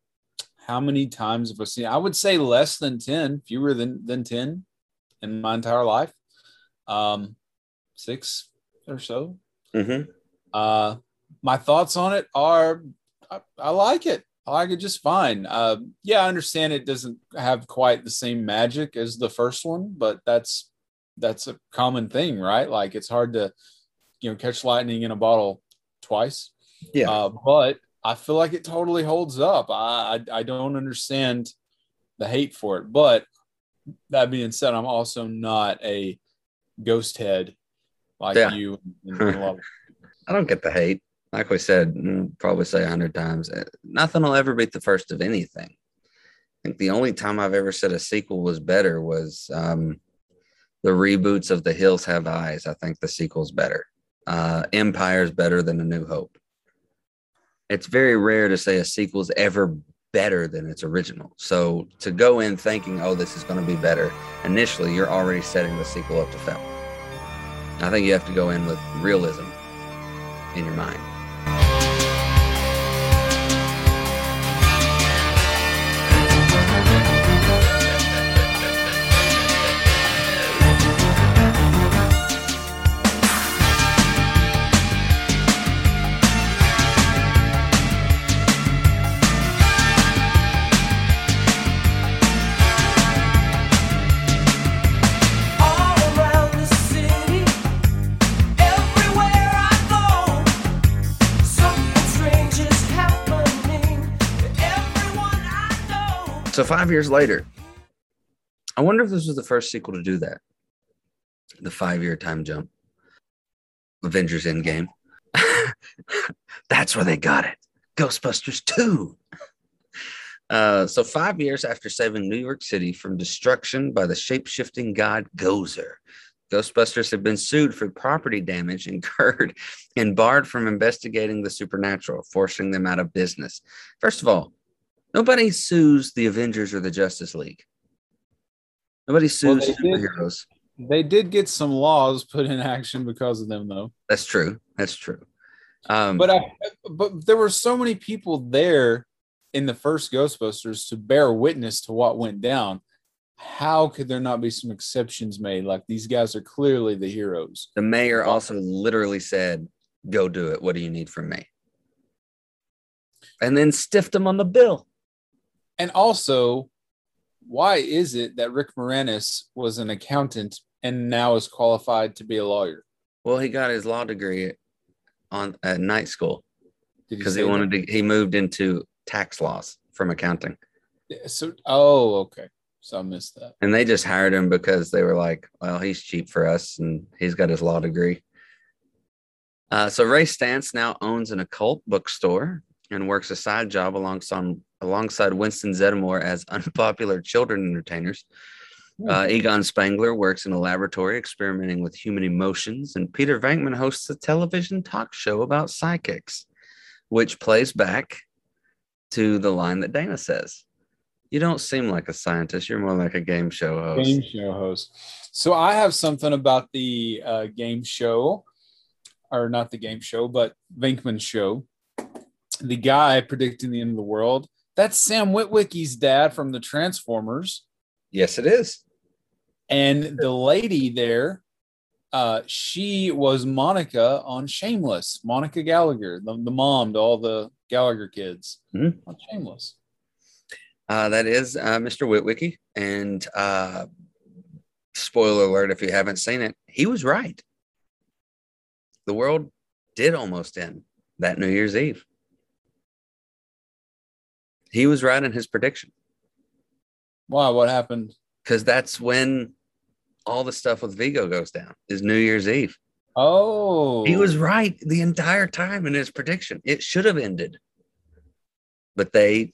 how many times have I seen? I would say less than ten, fewer than than ten, in my entire life. Um, six or so. Mm-hmm. Uh, my thoughts on it are, I, I like it. I like it just fine. Uh, yeah, I understand it doesn't have quite the same magic as the first one, but that's that's a common thing, right? Like it's hard to, you know, catch lightning in a bottle twice. Yeah. Uh, but I feel like it totally holds up. I, I I don't understand the hate for it, but that being said, I'm also not a ghost head like Yeah. you. and a lot of- I don't get the hate. Like we said, mm, probably say a hundred times, uh, nothing will ever beat the first of anything. I think the only time I've ever said a sequel was better was um, the reboots of The Hills Have Eyes. I think the sequel's better. Uh, Empire's better than A New Hope. It's very rare to say a sequel's ever better than its original. So to go in thinking, oh, this is going to be better, initially, you're already setting the sequel up to fail. I think you have to go in with realism in your mind. Five years later, I wonder if this was the first sequel to do that. The five-year time jump. Avengers Endgame. That's where they got it. Ghostbusters 2. Uh, so five years after saving New York City from destruction by the shape-shifting god Gozer, Ghostbusters have been sued for property damage incurred and barred from investigating the supernatural, forcing them out of business. First of all, nobody sues the Avengers or the Justice League. Nobody Well, sues they did. superheroes. They did get some laws put in action because of them, though. That's true. That's true. Um, But I, but there were so many people there in the first Ghostbusters to bear witness to what went down. How could there not be some exceptions made? Like these guys are clearly the heroes. the mayor also literally said, "Go do it. What do you need from me?" And then stiffed him on the bill. And also, why is it that Rick Moranis was an accountant and now is qualified to be a lawyer? Well, he got his law degree on at night school because he that? wanted to. He moved into tax laws from accounting, So, oh, okay. So I missed that. and they just hired him because they were like, "Well, he's cheap for us, and he's got his law degree." Uh, so Ray Stantz now owns an occult bookstore and works a side job alongside alongside Winston Zeddemore as unpopular children entertainers. Uh, Egon Spengler works in a laboratory experimenting with human emotions, and Peter Venkman hosts a television talk show about psychics, which plays back to the line that Dana says. You don't seem like a scientist. You're more like a game show host. game show host. So I have something about the uh, game show, or not the game show, but Venkman show. The guy predicting the end of the world. That's Sam Witwicky's dad from the Transformers, Yes, it is. and the lady there, uh, she was Monica on Shameless. Monica Gallagher, the, the mom to all the Gallagher kids Mhm. on Shameless. Uh, that is uh, Mr. Witwicky. And uh, spoiler alert if you haven't seen it, he was right. The world did almost end that New Year's Eve. He was right in his prediction Why? what happened? because that's when all the stuff with Vigo goes down is New Year's Eve. Oh, He was right the entire time in his prediction. It should have ended, but they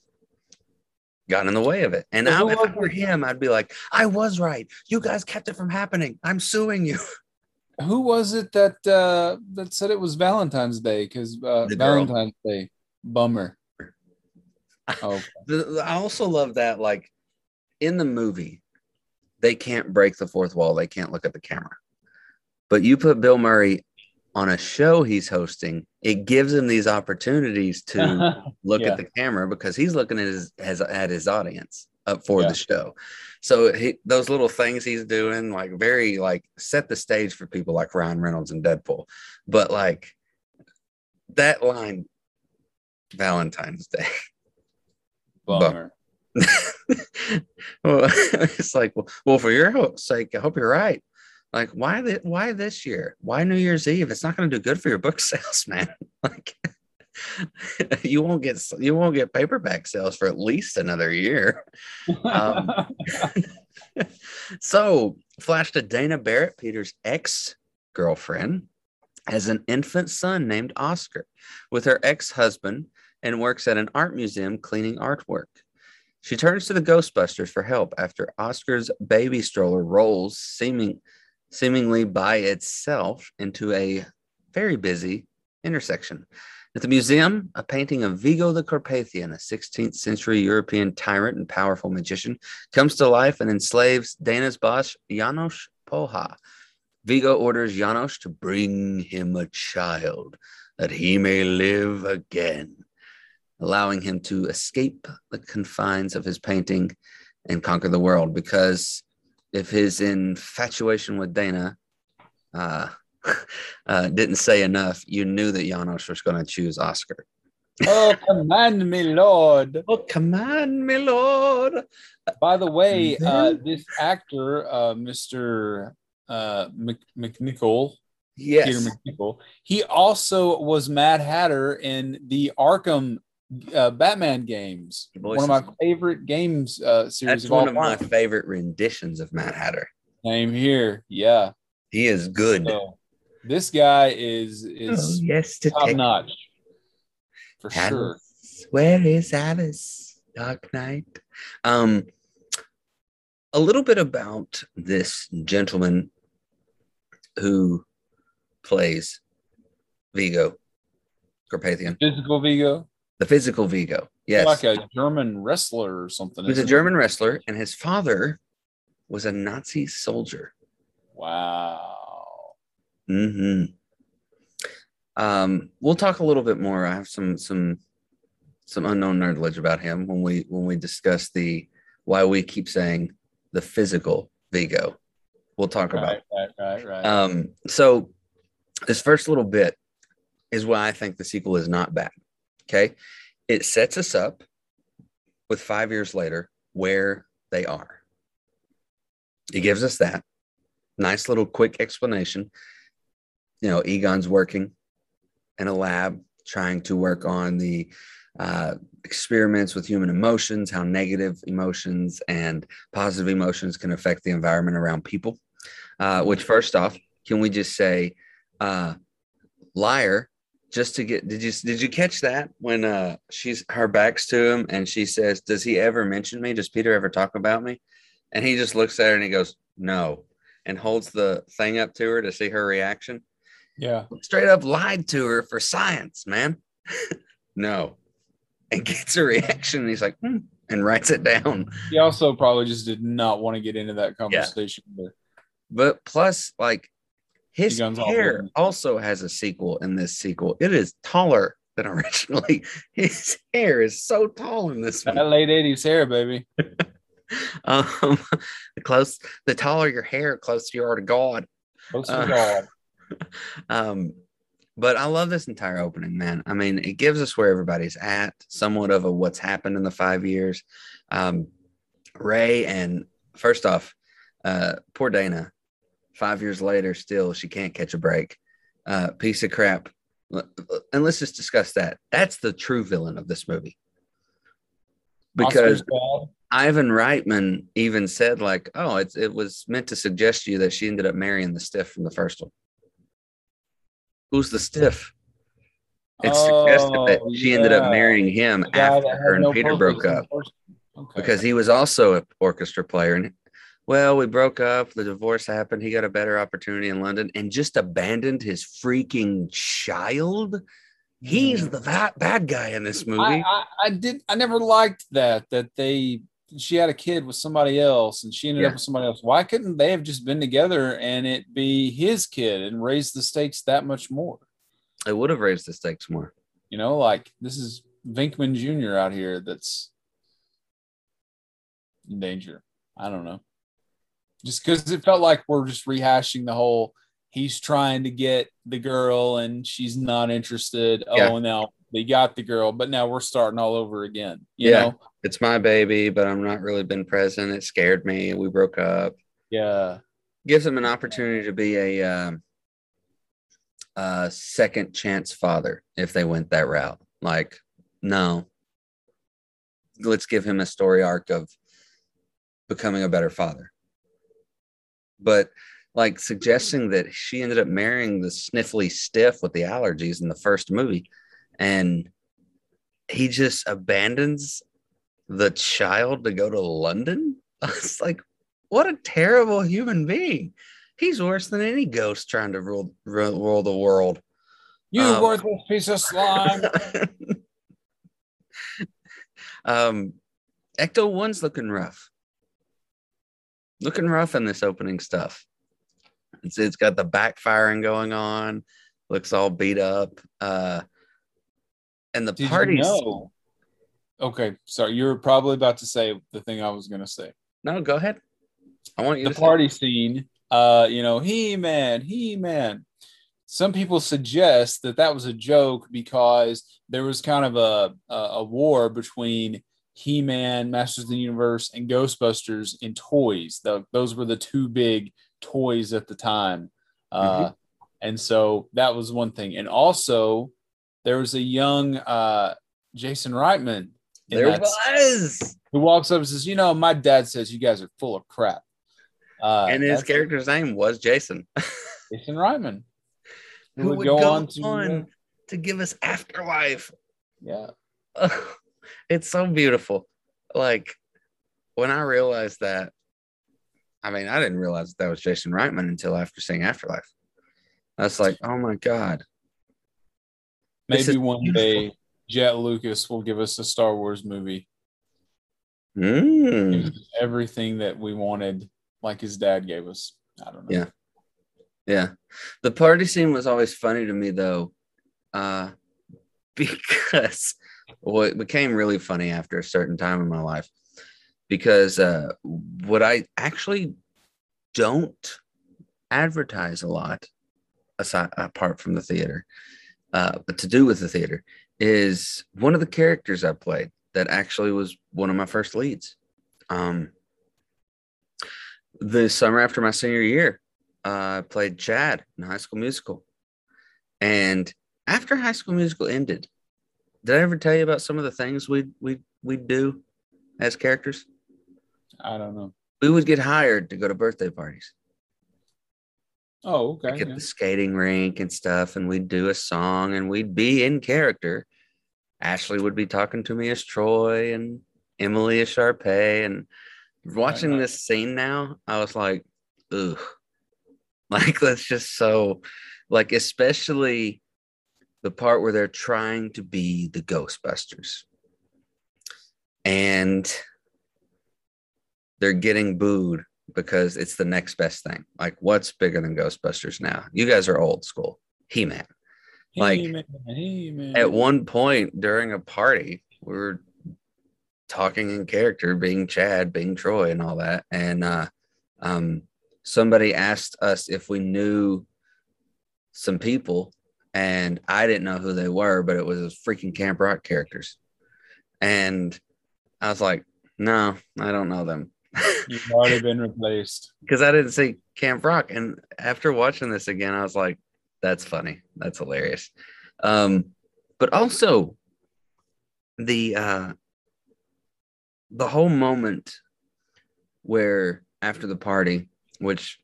got in the way of it. And I, if I were him, I'd be like, I was right. You guys kept it from happening. I'm suing you. who was it that uh that said it was Valentine's Day? Because uh. Valentine's Day, bummer. Oh, the- I also love that, like in the movie, they can't break the fourth wall. They can't look at the camera. But you put Bill Murray on a show he's hosting, it gives him these opportunities to look Yeah. at the camera because he's looking at his, his at his audience up for Yeah. the show. So he, those little things he's doing, like very like set the stage for people like Ryan Reynolds and Deadpool. But like that line, Valentine's Day, Bummer. well, it's like, well, for your sake, I hope you're right. Like, why the, why this year? Why New Year's Eve? It's not going to do good for your book sales, man. Like, you won't get you won't get paperback sales for at least another year. Um, so, flash to Dana Barrett, Peter's ex girlfriend, has an infant son named Oscar with her ex husband and works at an art museum cleaning artwork. She turns to the Ghostbusters for help after Oscar's baby stroller rolls seeming, seemingly by itself into a very busy intersection. At the museum, a painting of Vigo the Carpathian, a 16th century European tyrant and powerful magician, comes to life and enslaves Dana's boss, Janos Poha. Vigo orders Janos to bring him a child that he may live again, allowing him to escape the confines of his painting and conquer the world. Because if his infatuation with Dana uh, uh, didn't say enough, you knew that Janos was going to choose Oscar. oh, command me, Lord. Oh, command me, lord. By the way, uh, this actor, uh, Mr. Uh, Mc, MacNicol, Yes. Peter MacNicol, he also was Mad Hatter in the Arkham uh, Batman games. One of my favorite games uh, series That's of one of my favorite renditions of Mad Hatter. Same here. Yeah. He is good. So this guy is Oh, is yes, top detective. notch for sure. Where is Alice? Dark Knight. Um, a little bit about this gentleman who plays Vigo Carpathian, Physical Vigo, the physical Vigo. Yes, like a German wrestler or something. he was a? German wrestler, and his father was a Nazi soldier. Wow. hmm Um, we'll talk a little bit more. I have some some some unknown nerdledge about him when we when we discuss the why we keep saying the physical Vigo. We'll talk about. Right, right, right, right. Um, so this first little bit is why I think the sequel is not bad. Okay, it sets us up with five years later where they are. It gives us that nice little quick explanation. You know, Egon's working in a lab trying to work on the uh, experiments with human emotions, how negative emotions and positive emotions can affect the environment around people. Uh, which, first off, can we just say, uh, liar? Just to get, did you did you catch that when uh, she's her back's to him and she says, "Does he ever mention me? Does Peter ever talk about me?" And he just looks at her and he goes, "No," and holds the thing up to her to see her reaction yeah. straight up lied to her for science, man. no. And gets a reaction. And he's like, hmm, and writes it down. He also probably just did not want to get into that conversation. But But plus, like, his hair also has a sequel in this sequel. It is taller than originally. His hair is so tall in this that one. late 80s hair, baby. Um, the close, the taller your hair, closer you are to God. Close to Uh, God. um, but I love this entire opening, man. I mean, it gives us where everybody's at, somewhat of a what's happened in the five years. Um, Ray and first off, uh, poor Dana. Five years later, still she can't catch a break. Uh, piece of crap. And let's just discuss that. That's the true villain of this movie. Because Ivan Reitman even said, like, oh, it's it was meant to suggest to you that she ended up marrying the stiff from the first one. Who's the stiff? It's suggested that Oh, she ended up marrying him after her and no Peter broke up Okay. because he was also an orchestra player. And well, we broke up, the divorce happened, he got a better opportunity in London and just abandoned his freaking child. He's mm-hmm. the bad, bad guy in this movie. I, I, I did. I never liked that. That they she had a kid with somebody else, and she ended Yeah. up with somebody else. Why couldn't they have just been together and it be his kid and raise the stakes that much more? it would have raised the stakes more. You know, like this is Venkman Jr. out here that's in danger. I don't know. Just because it felt like we're just rehashing the whole he's trying to get the girl and she's not interested. Yeah. Oh, now they got the girl, but now we're starting all over again. You Yeah. know? It's my baby, but I'm not really been present. It scared me. We broke up. Yeah. Gives him an opportunity to be a um, a second chance father if they went that route. Like, no, let's give him a story arc of becoming a better father. But like suggesting that she ended up marrying the sniffly stiff with the allergies in the first movie, and he just abandons the child to go to London. It's like, what a terrible human being. He's worse than any ghost trying to rule rule, rule the world. You Um, worthless piece of slime. um, Ecto One's looking rough. Looking rough in this opening stuff. It's, it's got the backfiring going on. Looks all beat up. Uh, and the Did parties. you know? Okay, sorry. You were probably about to say the thing I was going to say. No, go ahead. I want you the to say- party scene uh you know he man he man some people suggest that that was a joke because there was kind of a a, a war between he-man masters of the universe and ghostbusters in toys. Tho- those were the two big toys at the time. Uh and so that was one thing. And also there was a young uh jason reitman There was. who walks up and says, "You know, my dad says you guys are full of crap." Uh, and his character's name was Jason, Jason Reitman, who would go, on, to, give us Afterlife. yeah, it's so beautiful. Like when I realized that, I mean, I didn't realize that was Jason Reitman until after seeing Afterlife. I was like, oh my God. Maybe one beautiful. day Jett Lucas will give us a Star Wars movie. Mm. Everything that we wanted, like his dad gave us. I don't know. Yeah. Yeah. The party scene was always funny to me though. Uh because well, it became really funny after a certain time in my life. Because uh what I actually don't advertise a lot aside apart from the theater, uh, to do with the theater is one of the characters I played that actually was one of my first leads. Um the summer after my senior year, uh, I played Chad in High School Musical. And after High School Musical ended, did I ever tell you about some of the things we we we do as characters? I don't know. We would get hired to go to birthday parties, Oh, okay. like at yeah. the skating rink and stuff, and we'd do a song and we'd be in character. Ashley would be talking to me as Troy and Emily as Sharpay. And watching Right. this scene now, I was like, ugh. Like that's just so like especially the part where they're trying to be the Ghostbusters. And they're getting booed because it's the next best thing. Like, what's bigger than Ghostbusters now? You guys are old school. He Man. like, He-Man, He-Man. At one point during a party, we were talking in character, being Chad, being Troy, and all that. And uh, um, somebody asked us if we knew some people, and I didn't know who they were, but it was freaking Camp Rock characters. And I was like, no, I don't know them. You've already been replaced. because I didn't see Camp Rock. And after watching this again, I was like, that's funny. That's hilarious. Um, but also the uh the whole moment where after the party, which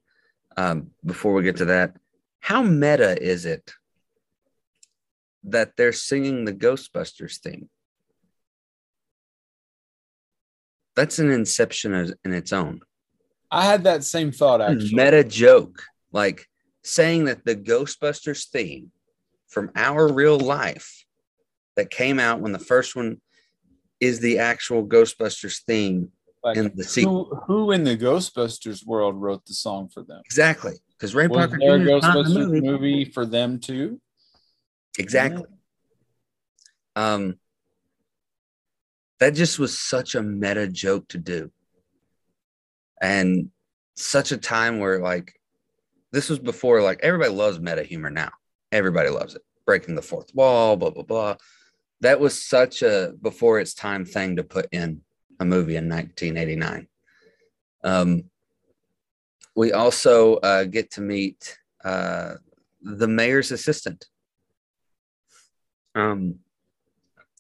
um before we get to that, how meta is it that they're singing the Ghostbusters theme? That's an inception in its own I had that same thought actually. meta joke, like saying that the Ghostbusters theme from our real life that came out when the first one is the actual Ghostbusters theme Like, in the sequel. who, who in the Ghostbusters world wrote the song for them? Exactly. Because Ray Was Parker there a Jr. is not in the Ghostbusters movie. movie for them too? Exactly. Um, that just was such a meta joke to do. And such a time where, like, this was before, like, everybody loves meta humor now. Everybody loves it. Breaking the fourth wall, blah, blah, blah. that was such a before its time thing to put in a movie in 1989. Um, we also uh, get to meet uh, the mayor's assistant. Um,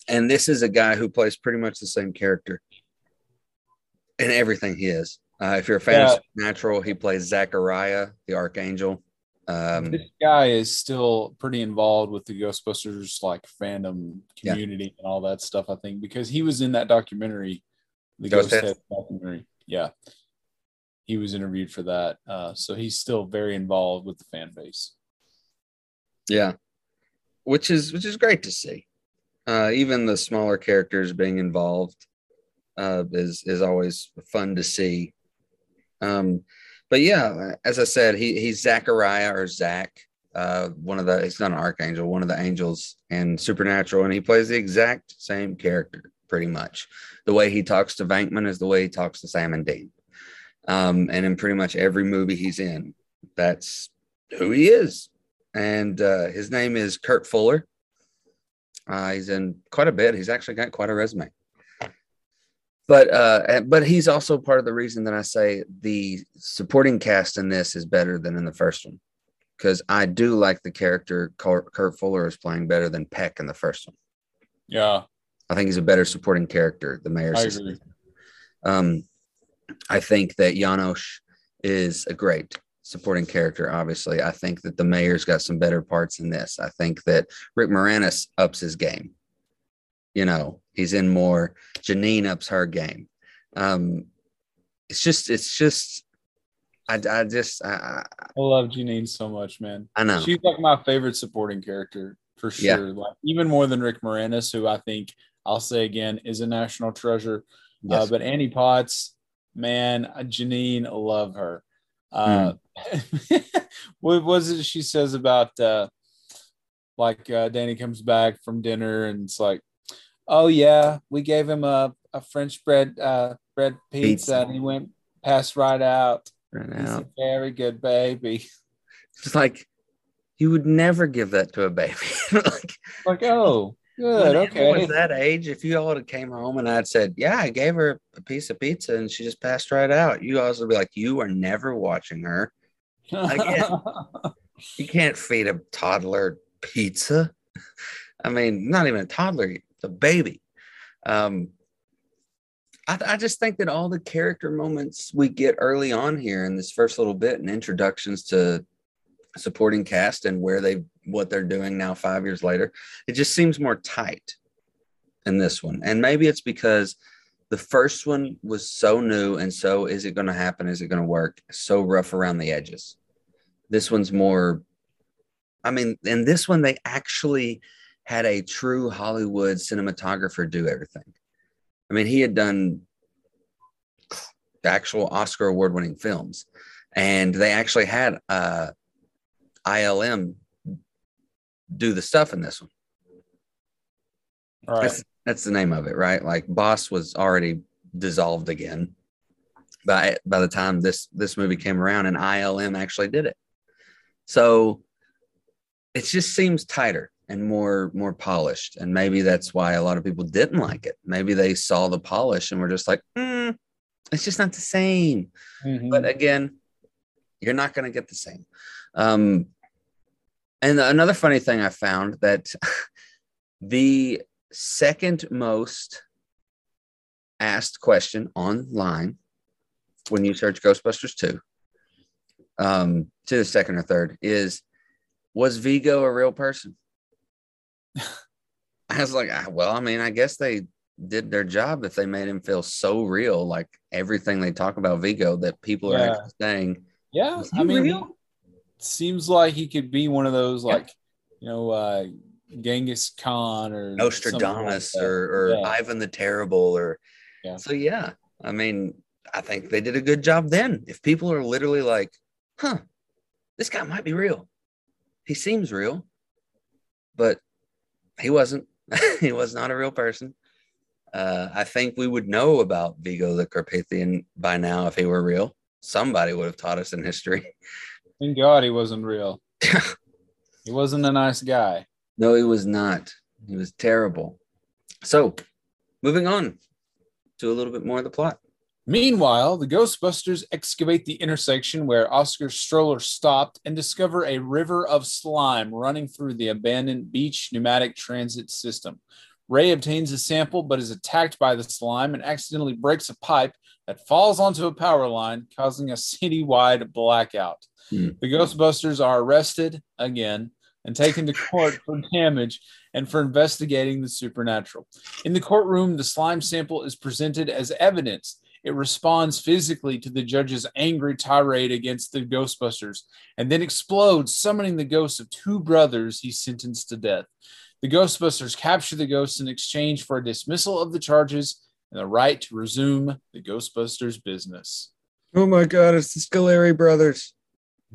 and this is a guy who plays pretty much the same character in everything he is. Uh, if you're a fan Yeah. of Supernatural, he plays Zachariah, the archangel. Um, this guy is still pretty involved with the Ghostbusters like fandom Yeah. community and all that stuff. I think because he was in that documentary, the Ghost? Head documentary. Yeah, he was interviewed for that. Uh, so he's still very involved with the fan base. Yeah, which is which is great to see. Uh, even the smaller characters being involved uh, is is always fun to see. Um, but yeah, as I said, he he's Zachariah or Zach, uh, one of the he's not an archangel, one of the angels in Supernatural, and he plays the exact same character pretty much. The way he talks to Venkman is the way he talks to Sam and Dean. Um, and in pretty much every movie he's in, that's who he is and uh, his name is Kurt Fuller. Uh, he's in quite a bit. He's actually got quite a resume. But uh, but he's also part of the reason that I say the supporting cast in this is better than in the first one, because I do like the character Kurt Fuller is playing better than Peck in the first one. Yeah, I think he's a better supporting character, the mayor. I agree. Um, I think that Janosz is a great supporting character. Obviously, I think that the mayor's got some better parts in this. I think that Rick Moranis ups his game. You know, he's in more. Janine ups her game. Um, it's just, it's just, I, I just, I, I, love Janine so much, man. I know. She's like my favorite supporting character for Yeah. sure. Like even more than Rick Moranis, who I think I'll say again is a national treasure. Uh, but Annie Potts, man, uh, Janine, love her. Uh, Hmm. what was it she says about uh, like uh, Danny comes back from dinner and it's like, oh yeah, we gave him a, a French bread uh, bread pizza, Pizza. and he went passed right out. right He's now. a very good baby. It's like you would never give that to a baby. like, Like, oh, good, When okay. was that age, if you all had came home and I'd said, "Yeah, I gave her a piece of pizza and she just passed right out," you guys would be like, "You are never watching her. Again. You can't feed a toddler pizza. I mean, not even a toddler, it's a baby." Um, I, I just think that all the character moments we get early on here in this first little bit and introductions to supporting cast and where they what they're doing now five years later it just seems more tight in this one. And maybe it's because the first one was so new and so is it going to happen? Is it going to work? So rough around the edges. This one's more i mean in this one they actually had a true hollywood cinematographer do everything. I mean he had done actual oscar award winning films and they actually had uh ilm do the stuff in this one Right. that's, that's the name of it, right? Like Boss was already dissolved again by by the time this this movie came around, and ILM actually did it. So it just seems tighter and more more polished, and maybe that's why a lot of people didn't like it. Maybe they saw the polish and were just like, "Hmm, it's just not the same. Mhm. But again, you're not going to get the same. Um, and another funny thing I found that the second most asked question online when you search Ghostbusters 2 um, to the second or third is was Vigo a real person? I was like, "Ah, well, I mean, I guess they did their job if they made him feel so real, like everything they talk about Vigo that people are actually saying, Yeah, I mean, real? Seems like he could be one of those Yeah. like, you know, uh, Genghis Khan or something like Nostradamus or, or Yeah. Ivan the Terrible or Yeah. so yeah. I mean, I think they did a good job then. If people are literally like, huh, this guy might be real. He seems real, but he wasn't. he was not a real person. Uh, I think we would know about Vigo the Carpathian by now if he were real. Somebody would have taught us in history. Thank God he wasn't real. he wasn't a nice guy. No, he was not. He was terrible. So, moving on to a little bit more of the plot. Meanwhile, the Ghostbusters excavate the intersection where Oscar's stroller stopped and discover a river of slime running through the abandoned beach pneumatic transit system. Ray obtains a sample but is attacked by the slime and accidentally breaks a pipe that falls onto a power line, causing a citywide blackout. Hmm. The Ghostbusters are arrested again and taken to court for damage and for investigating the supernatural. In the courtroom, the slime sample is presented as evidence. It responds physically to the judge's angry tirade against the Ghostbusters and then explodes, summoning the ghosts of two brothers he sentenced to death. The Ghostbusters capture the ghosts in exchange for a dismissal of the charges and the right to resume the Ghostbusters business. Oh my God, it's the Scaleri brothers.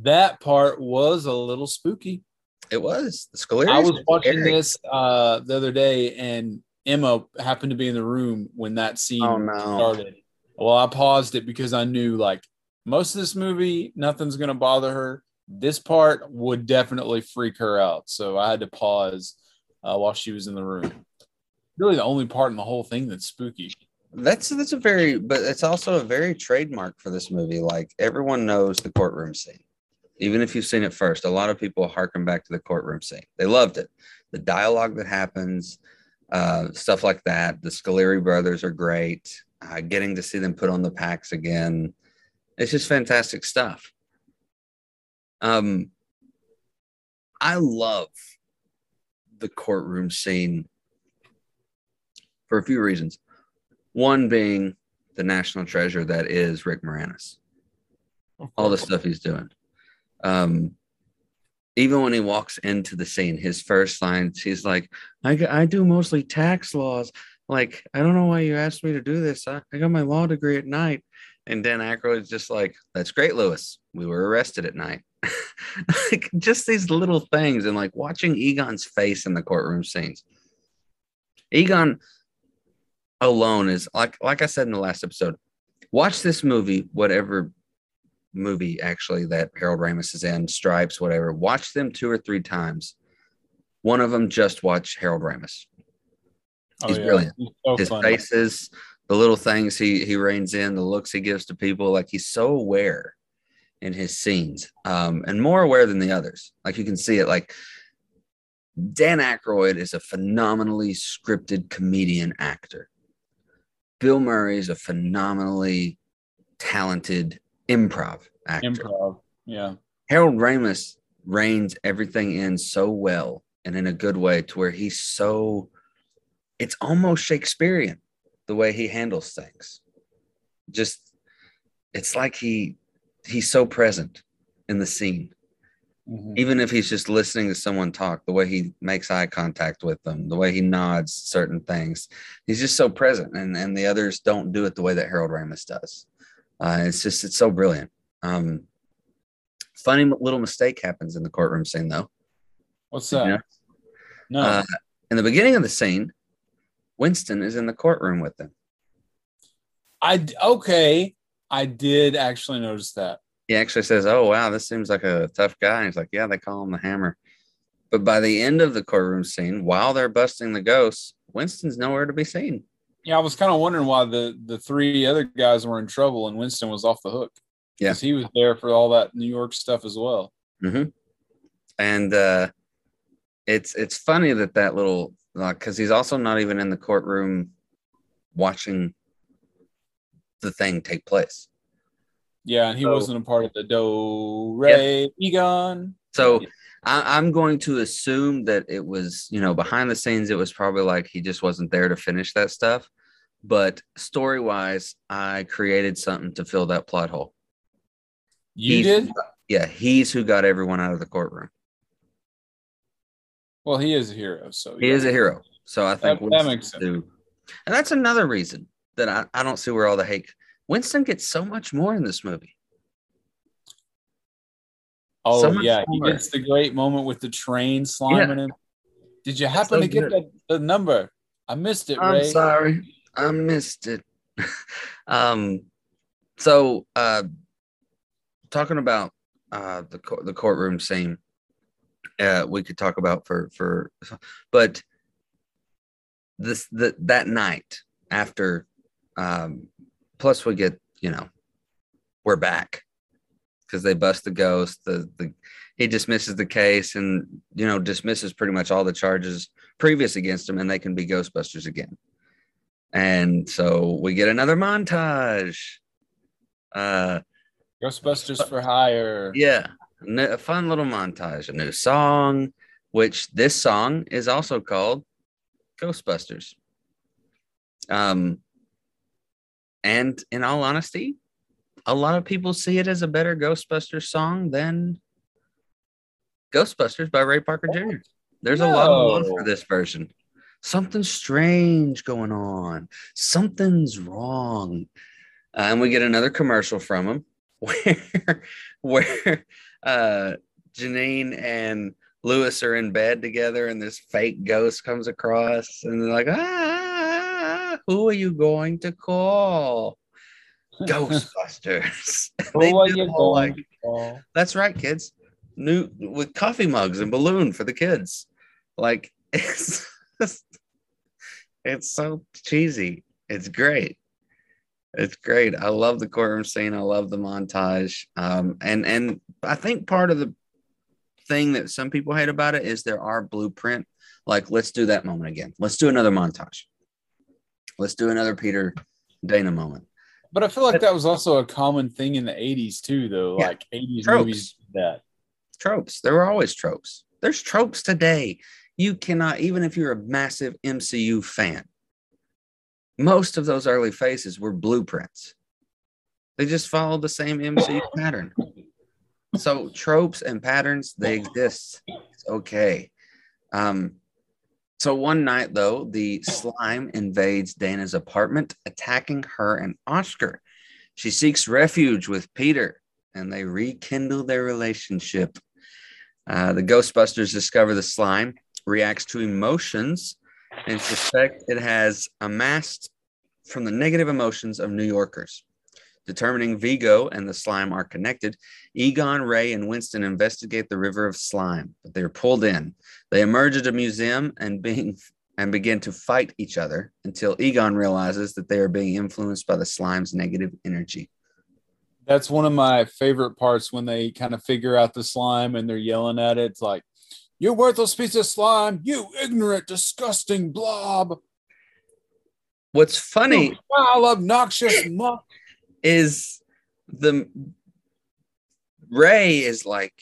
That part was a little spooky. It was the Scaleri. I was watching this uh, the other day, and Emma happened to be in the room when that scene Oh, no. started. Well, I paused it because I knew like most of this movie, nothing's going to bother her. This part would definitely freak her out. So I had to pause uh, while she was in the room. Really, the only part in the whole thing that's spooky. That's that's a very, but it's also a very trademark for this movie. Like everyone knows the courtroom scene, even if you've seen it first. A lot of people harken back to the courtroom scene. They loved it. The dialogue that happens, uh, stuff like that. The Scaleri brothers are great. Uh, getting to see them put on the packs again, it's just fantastic stuff. Um, I love the courtroom scene for a few reasons. One being the national treasure that is Rick Moranis, all the stuff he's doing. Um, even when he walks into the scene, his first lines, he's like, I, I do mostly tax laws. Like, I don't know why you asked me to do this. I, I got my law degree at night. And Dan Aykroyd's just like, that's great, Lewis. We were arrested at night. like, just these little things. And like watching Egon's face in the courtroom scenes. Egon alone is like, like I said in the last episode, watch this movie, whatever movie actually that Harold Ramis is in, Stripes, whatever. Watch them two or three times. One of them just watch Harold Ramis. He's brilliant. He's so His funny. faces, the little things he he reins in, the looks he gives to people, like he's so aware in his scenes, um, and more aware than the others. Like you can see it. Like Dan Aykroyd is a phenomenally scripted comedian actor. Bill Murray is a phenomenally talented improv actor. Improv. Yeah. Harold Ramis reins everything in so well and in a good way to where he's so it's almost Shakespearean the way he handles things. Just it's like he he's so present in the scene. Mhm. Even if he's just listening to someone talk, the way he makes eye contact with them, the way he nods certain things, he's just so present. And and the others don't do it the way that Harold Ramis does. Uh, it's just it's so brilliant. Um, funny little mistake happens in the courtroom scene though. What's that? Yeah. No. Uh, in the beginning of the scene, Winston is in the courtroom with them. I okay. I did actually notice that. He actually says, "Oh wow, this seems like a tough guy." And he's like, "Yeah, they call him the Hammer." But by the end of the courtroom scene, while they're busting the ghosts, Winston's nowhere to be seen. Yeah, I was kind of wondering why the the three other guys were in trouble and Winston was off the hook. Yeah. he was there for all that New York stuff as well. hmm And uh, it's it's funny that that little because he's also not even in the courtroom watching the thing take place. Yeah, and he So- wasn't a part of the Do Ray Egon. So I, I'm going to assume that it was, you know, behind the scenes, it was probably like he just wasn't there to finish that stuff. But story wise, I created something to fill that plot hole. You He's- did? Yeah, he's who got everyone out of the courtroom. Well, he is a hero, so He yeah. is a hero. So I think That- that makes sense. do- And that's another reason that I, I don't see where all the hate. Winston gets so much more in this movie. Oh so yeah, he gets the great moment with the train sliming him. Did you happen so to get that the number? I missed it, I'm Ray. sorry. I missed it. um, so uh, talking about uh, the the courtroom scene, uh, we could talk about for for, but this the, that night after um plus we get you know we're back. Because they bust the ghost the the he dismisses the case and you know dismisses pretty much all the charges previous against him and they can be ghostbusters again. And so we get another montage. Uh Ghostbusters for hire. yeah a fun little montage a new song which this song is also called ghostbusters. Um and in all honesty a lot of people see it as a better ghostbusters song than ghostbusters by ray parker jr there's a lot of love for this version. Something strange going on. Something's wrong. Uh, and we get another commercial from him where where uh janine and lewis are in bed together and this fake ghost comes across and they're like ah who are you going to call? Ghostbusters. Who are you going like, to call? that's right kids. New with coffee mugs and balloon for the kids. Like it's it's so cheesy. It's great. It's great. I love the courtroom scene. I love the montage. Um and and i think part of the thing that some people hate about it is there are blueprint. Like let's do that moment again. Let's do another montage let's do another peter dana moment But I feel like that was also a common thing in the 80s too, though. Yeah. Like 80s Tropes. movies that. tropes. There were always tropes. There's tropes today. You cannot, even if you're a massive MCU fan, most of those early phases were blueprints. They just followed the same MCU pattern. So tropes and patterns, they exist. It's okay. Um, so one night though, the slime invades Dana's apartment, attacking her and Oscar. She seeks refuge with Peter, and they rekindle their relationship. Uh, the Ghostbusters discover the slime reacts to emotions and suspect it has amassed from the negative emotions of New Yorkers. Determining Vigo and the slime are connected, Egon, Ray, and Winston investigate the river of slime, but they are pulled in. They emerge at a museum and being and begin to fight each other until Egon realizes that they are being influenced by the slime's negative energy. That's one of my favorite parts when they kind of figure out the slime and they're yelling at it. It's like, you worthless piece of slime, you ignorant, disgusting blob, What's funny you obnoxious muck. Is the Ray is like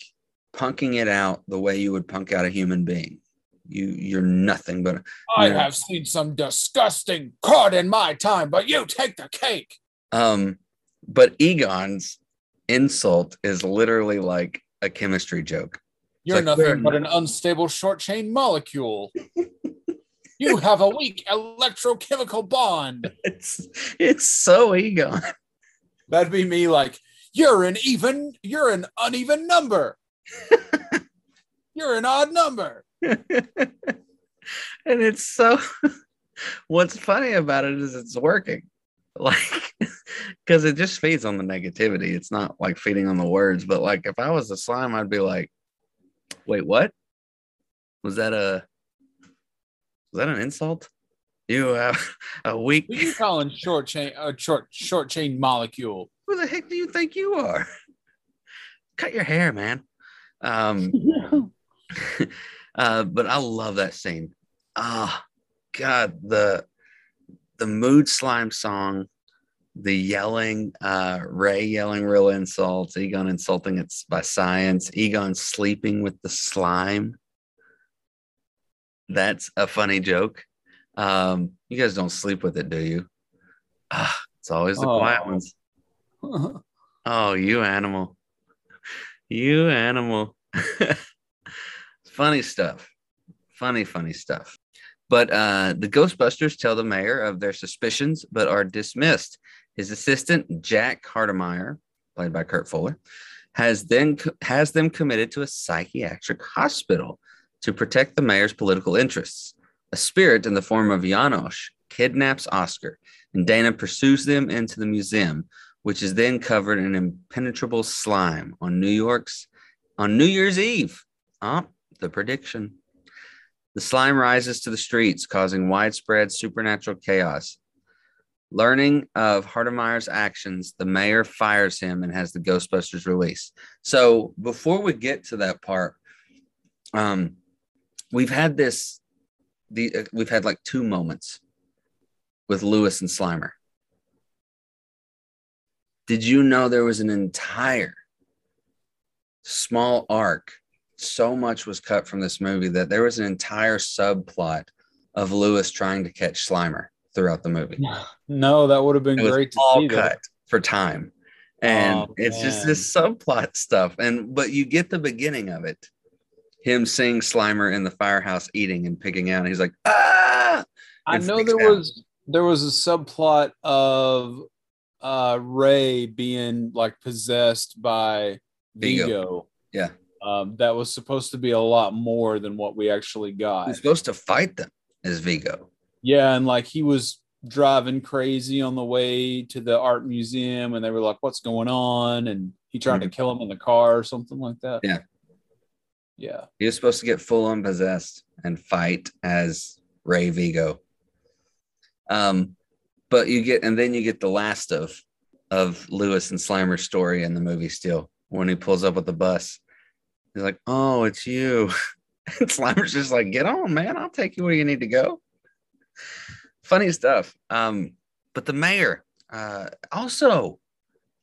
punking it out the way you would punk out a human being. You you're nothing but I Yeah. have seen some disgusting cod in my time, but you take the cake. um but Egon's insult is literally like a chemistry joke. You're like, nothing but an unstable short chain molecule. you have a weak electrochemical bond. It's it's so Egon. That'd be me like, you're an even, you're an uneven number. you're an odd number. and it's so what's funny about it is it's working like because it just feeds on the negativity it's not like feeding on the words but like if i was a slime i'd be like wait what was that a was that an insult you have a weak Who you calling short chain, a short short chain molecule? who the heck do you think you are cut your hair man um uh, but I love that scene. Ah, God, the the mood slime song, the yelling, uh, Ray yelling real insults, Egon insulting it by science, Egon sleeping with the slime. That's a funny joke. Um, you guys don't sleep with it, do you? Ah, it's always the quiet Oh. ones. Oh, you animal. You animal. funny stuff. Funny, funny stuff. But uh, the Ghostbusters tell the mayor of their suspicions, but are dismissed. His assistant, Jack Hardemeyer, played by Kurt Fuller, has then has them committed to a psychiatric hospital to protect the mayor's political interests. A spirit in the form of Janosz kidnaps Oscar, and Dana pursues them into the museum, which is then covered in impenetrable slime on New York's on New Year's Eve. Ah, the prediction. The slime rises to the streets, causing widespread supernatural chaos. Learning of Hardemeyer's actions, the mayor fires him and has the Ghostbusters released. So before we get to that part, um, we've had this. The uh, we've had like two moments with Lewis and Slimer. Did you know there was an entire small arc? So much was cut from this movie that there was an entire subplot of Lewis trying to catch Slimer throughout the movie. No, that would have been It great to all see. cut That. for time. And Oh, it's just this subplot stuff. And but you get the beginning of it. Him seeing Slimer in the firehouse eating and picking out. He's like, ah, I know there out. was there was a subplot of uh Ray being like possessed by Vigo. Vigo. Yeah. Um, that was supposed to be a lot more than what we actually got. He's supposed to fight them as Vigo. Yeah, and like he was driving crazy on the way to the art museum, and they were like, "What's going on?" And he tried to kill him in the car or something like that. Mm-hmm. Yeah. Yeah. He was supposed to get full on possessed and fight as Ray Vigo. Um, but you get and then you get the last of of Lewis and Slimer's story in the movie still when he pulls up with the bus. He's like, Oh, it's you. And Slimer's just like, get on, man. I'll take you where you need to go. Funny stuff. Um, but the mayor, uh, also,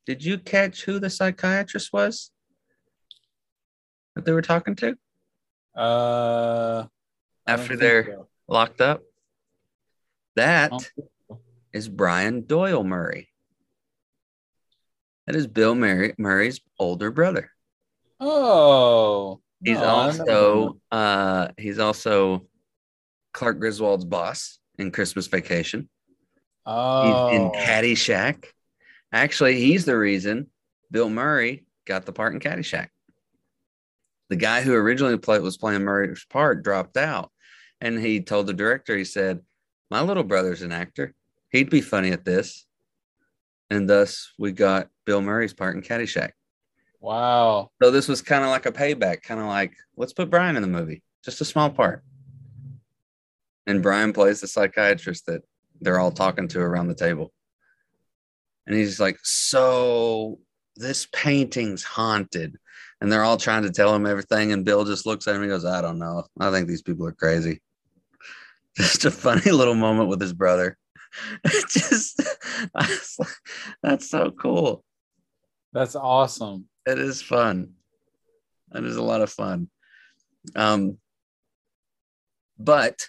did you catch who the psychiatrist was that they were talking to? Uh, after they're so. locked up. That Oh. is Brian Doyle Murray. That is Bill Murray, Murray's older brother. Oh, He's no, also uh, he's also Clark Griswold's boss in Christmas Vacation. Oh, He's in Caddyshack. Actually, he's the reason Bill Murray got the part in Caddyshack. The guy who originally played was playing Murray's part dropped out, and he told the director, he said, "My little brother's an actor. He'd be funny at this." And thus, we got Bill Murray's part in Caddyshack. wow. So this was kind of like a payback, kind of like let's put Brian in the movie, just a small part. And Brian plays the psychiatrist that they're all talking to around the table. And he's like, So this painting's haunted. And they're all trying to tell him everything. And Bill just looks at him and goes, I don't know. I think these people are crazy. Just a funny little moment with his brother. just like, that's so cool. That's awesome. It is fun. It is a lot of fun. Um, but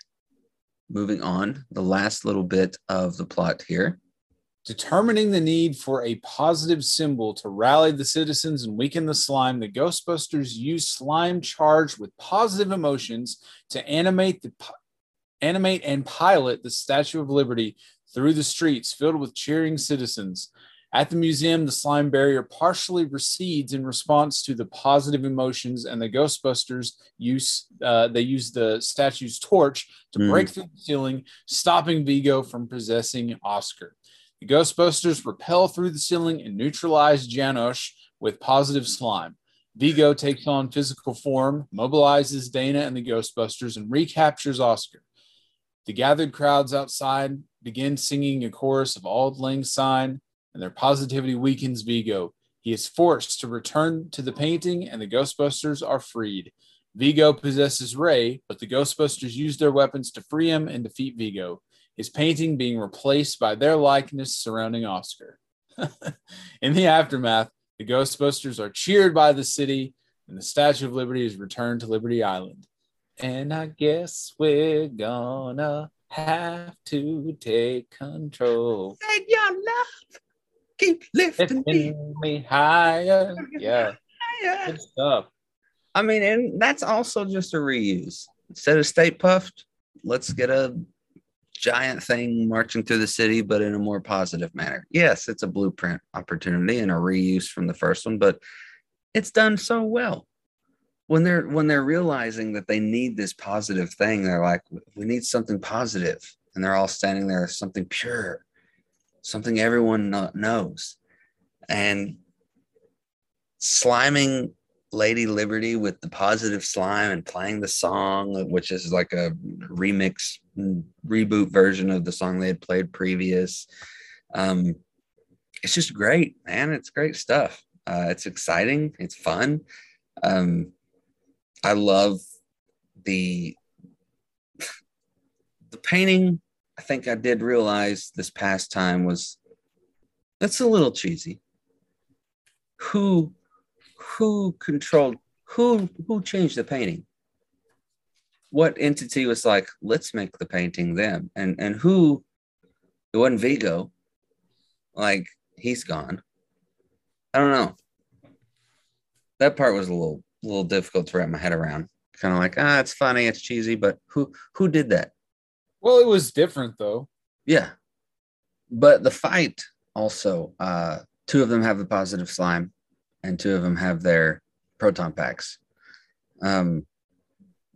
moving on, the last little bit of the plot here. Determining the need for a positive symbol to rally the citizens and weaken the slime, the Ghostbusters use slime charged with positive emotions to animate the animate and pilot the Statue of Liberty through the streets filled with cheering citizens. At the museum, the slime barrier partially recedes in response to the positive emotions, and the Ghostbusters use uh, they use the statue's torch to Mm. break through the ceiling, stopping Vigo from possessing Oscar. The Ghostbusters repel through the ceiling and neutralize Janosz with positive slime. Vigo takes on physical form, mobilizes Dana and the Ghostbusters, and recaptures Oscar. The gathered crowds outside begin singing a chorus of Auld Lang Syne, and their positivity weakens Vigo. He is forced to return to the painting, and the Ghostbusters are freed. Vigo possesses Ray, but the Ghostbusters use their weapons to free him and defeat Vigo his painting being replaced by their likeness surrounding Oscar. In the aftermath, the Ghostbusters are cheered by the city, and the Statue of Liberty is returned to Liberty Island. And I guess we're gonna have to take control. Let your love keep lifting me Lifting me higher. Yeah, higher. good stuff. I mean, and that's also just a reuse. Instead of Stay Puft, let's get a giant thing marching through the city, but in a more positive manner. Yes, it's a blueprint opportunity and a reuse from the first one, but it's done so well. When they're when they're realizing that they need this positive thing, they're like, we need something positive, and they're all standing there, something pure, something everyone knows, and sliming Lady Liberty with the positive slime and playing the song, which is like a remix mm, reboot version of the song they had played previous. Um, it's just great, man. It's great stuff. Uh, it's exciting. It's fun. Um, I love the the painting. I think I did realize this past time was that's a little cheesy. Who who controlled who who changed the painting? What entity was like, let's make the painting them? And and who it wasn't Vigo. Like he's gone. I don't know. That part was a little little difficult to wrap my head around. Kind of like, ah, it's funny, it's cheesy, but who who did that? Well, it was different though. Yeah. But the fight also, uh, two of them have the positive slime and two of them have their proton packs. Um,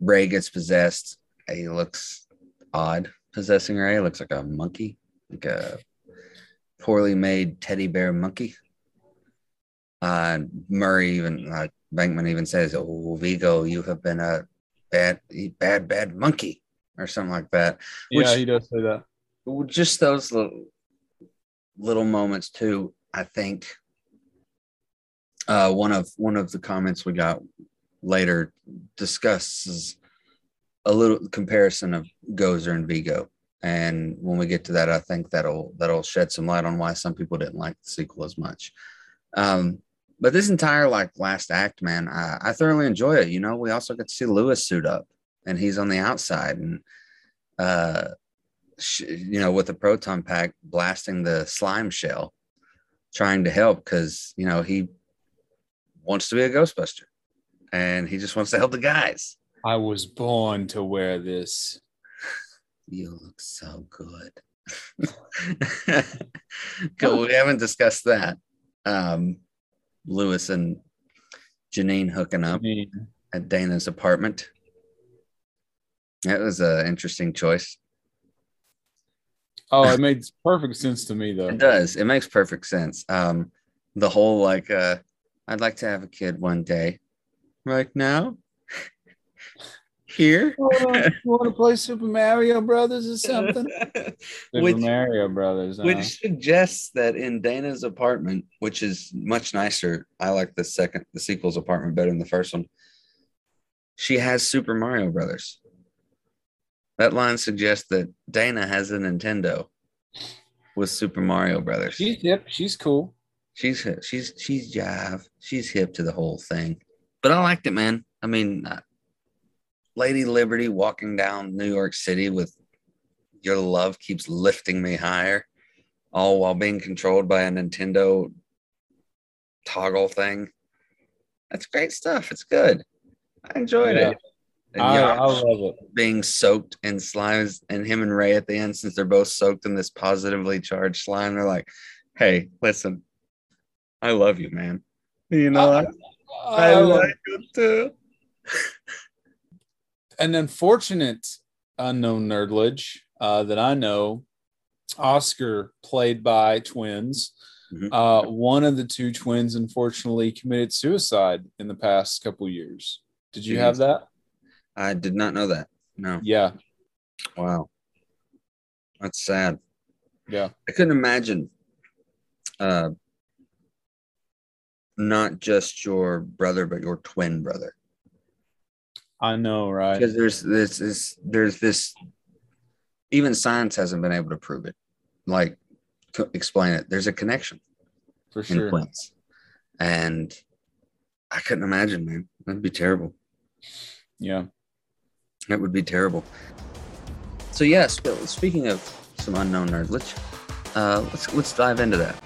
Ray gets possessed. He looks odd possessing Ray. Looks like a monkey, like a poorly made teddy bear monkey. Uh, Murray even uh, Venkman even says, "Oh, Vigo, you have been a bad, bad, bad monkey," or something like that. Yeah, he does say that. just those little, little moments too. I think uh, one of one of the comments we got later discusses a little comparison of Gozer and Vigo, and when we get to that, I think that'll that'll shed some light on why some people didn't like the sequel as much. Um, but this entire like last act, man, I, I thoroughly enjoy it. You know, we also get to see Lewis suit up, and he's on the outside, and uh sh- you know, with the proton pack blasting the slime shell, trying to help because you know he wants to be a Ghostbuster, and he just wants to help the guys. I was born to wear this. You look so good. Cool. we haven't discussed that. Um, Lewis and Janine hooking up mean, at Dana's apartment. That was an interesting choice. oh, it makes perfect sense to me though. It does. It makes perfect sense. Um, the whole like, uh, I'd like to have a kid one day. Right now, here. you want to play Super Mario Brothers or something? Super which, Mario Brothers. huh? which suggests that in Dana's apartment, which is much nicer, I like the second, the sequel's apartment better than the first one. She has Super Mario Brothers. That line suggests that Dana has a Nintendo with Super Mario Brothers. she's hip. She's cool. She's she's she's jive. She's hip to the whole thing. But I liked it, man. I mean, uh, Lady Liberty walking down New York City with your love keeps lifting me higher, all while being controlled by a Nintendo toggle thing. That's great stuff. It's good. I enjoyed Yeah. it. And I, I love it. being soaked in slimes and him and Ray at the end, since they're both soaked in this positively charged slime, they're like, hey, listen, I love you, man. You know, I, I I love like you too. an unfortunate unknown nerdledge uh, that I know, Oscar, played by twins. Mhm. Uh, one of the two twins, unfortunately, committed suicide in the past couple years. Did you have that? I did not know that. No. Yeah, Wow. That's sad. yeah. I couldn't imagine uh not just your brother, but your twin brother. I know, right? Because there's this is there's this even science hasn't been able to prove it. Like explain it. There's a connection For in sure. twins. And I couldn't imagine, man. That'd be terrible. Yeah. That would be terrible. So yes, but speaking of some unknown nerdledge, uh, let's let's dive into that.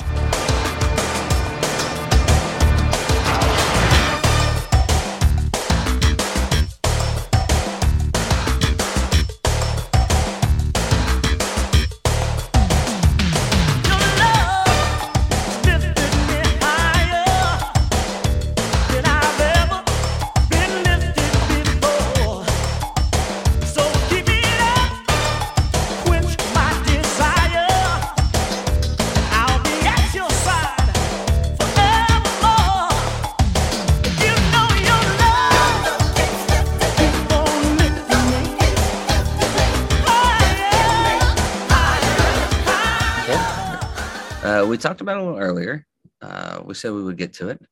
Talked about a little earlier. Uh, we said we would get to it.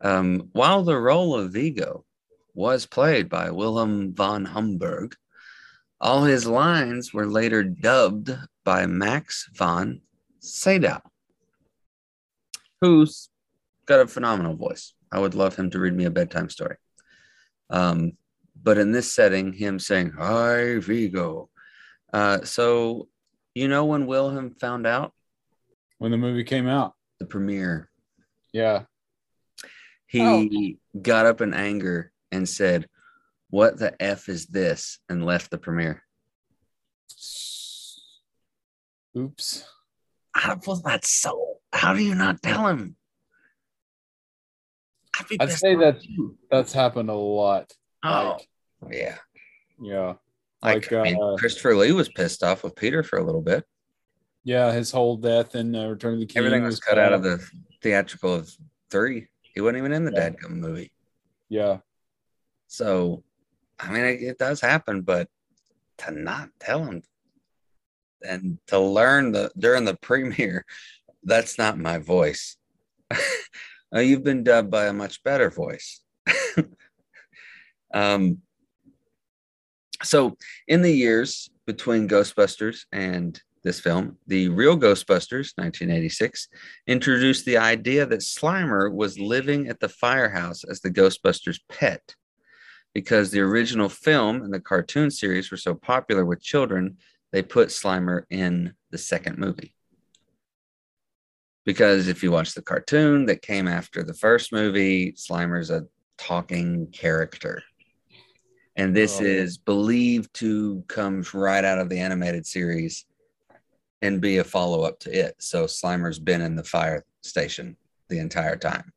Um, while the role of Vigo was played by Wilhelm von Homburg, all his lines were later dubbed by Max von Sydow, who's got a phenomenal voice. I would love him to read me a bedtime story. Um, but in this setting, him saying, Hi, Vigo. Uh, so, you know, when Wilhelm found out When the movie came out. the premiere, Yeah. he got up in anger and said, What the F is this? and left the premiere. Oops. I was not so. How do you not tell him? I'd, I'd say off that- too. That's happened a lot. Oh, Like, yeah. yeah. Like, Like, I mean, uh, Christopher Lee was pissed off with Peter for a little bit. Yeah. His whole death in uh, Return of the King. Everything was cut out of the theatrical of three. He wasn't even in the Yeah. Dadgum movie. Yeah. So, I mean, it, it does happen, but to not tell him and to learn the during the premiere, that's not my voice. You've been dubbed by a much better voice. um, so, in the years between Ghostbusters and this film, the real Ghostbusters, 1986, introduced the idea that Slimer was living at the firehouse as the Ghostbusters pet because the original film and the cartoon series were so popular with children, they put Slimer in the second movie. Because if you watch the cartoon that came after the first movie, Slimer's a talking character. And this Oh. is believed to come right out of the animated series and be a follow up to it. So Slimer's been in the fire station the entire time.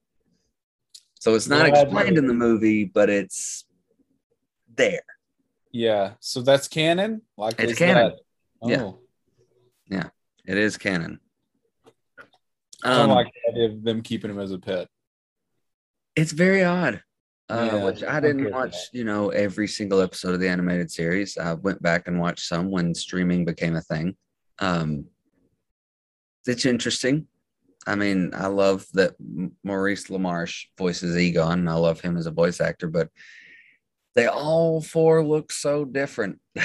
So it's not explained in the movie, but it's there. Yeah. So that's canon? Like It's canon. that- Yeah. Oh. It is canon. I don't Um, like the idea of them keeping him as a pet. it's very odd. Uh, Yeah, which I didn't watch, you know, every single episode of the animated series. I went back and watched some when streaming became a thing. Um, it's interesting. I mean, I love that Maurice LaMarche voices Egon. and I love him as a voice actor, but they all four look so different.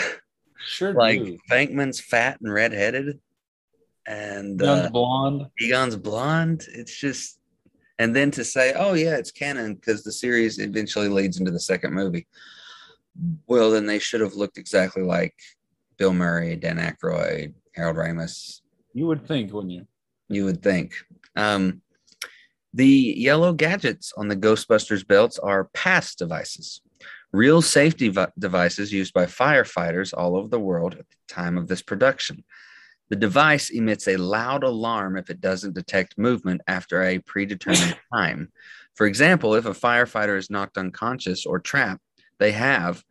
Sure. like do. Venkman's fat and redheaded, and Young uh, blonde. Egon's blonde. It's just, and then to say, oh yeah, it's canon because the series eventually leads into the second movie. Well, then they should have looked exactly like Bill Murray, Dan Aykroyd, Harold Ramis. You would think, wouldn't you? You would think. Um, the yellow gadgets on the Ghostbusters belts are PASS devices, real safety vi- devices used by firefighters all over the world at the time of this production. The device emits a loud alarm if it doesn't detect movement after a predetermined time. For example, if a firefighter is knocked unconscious or trapped, they have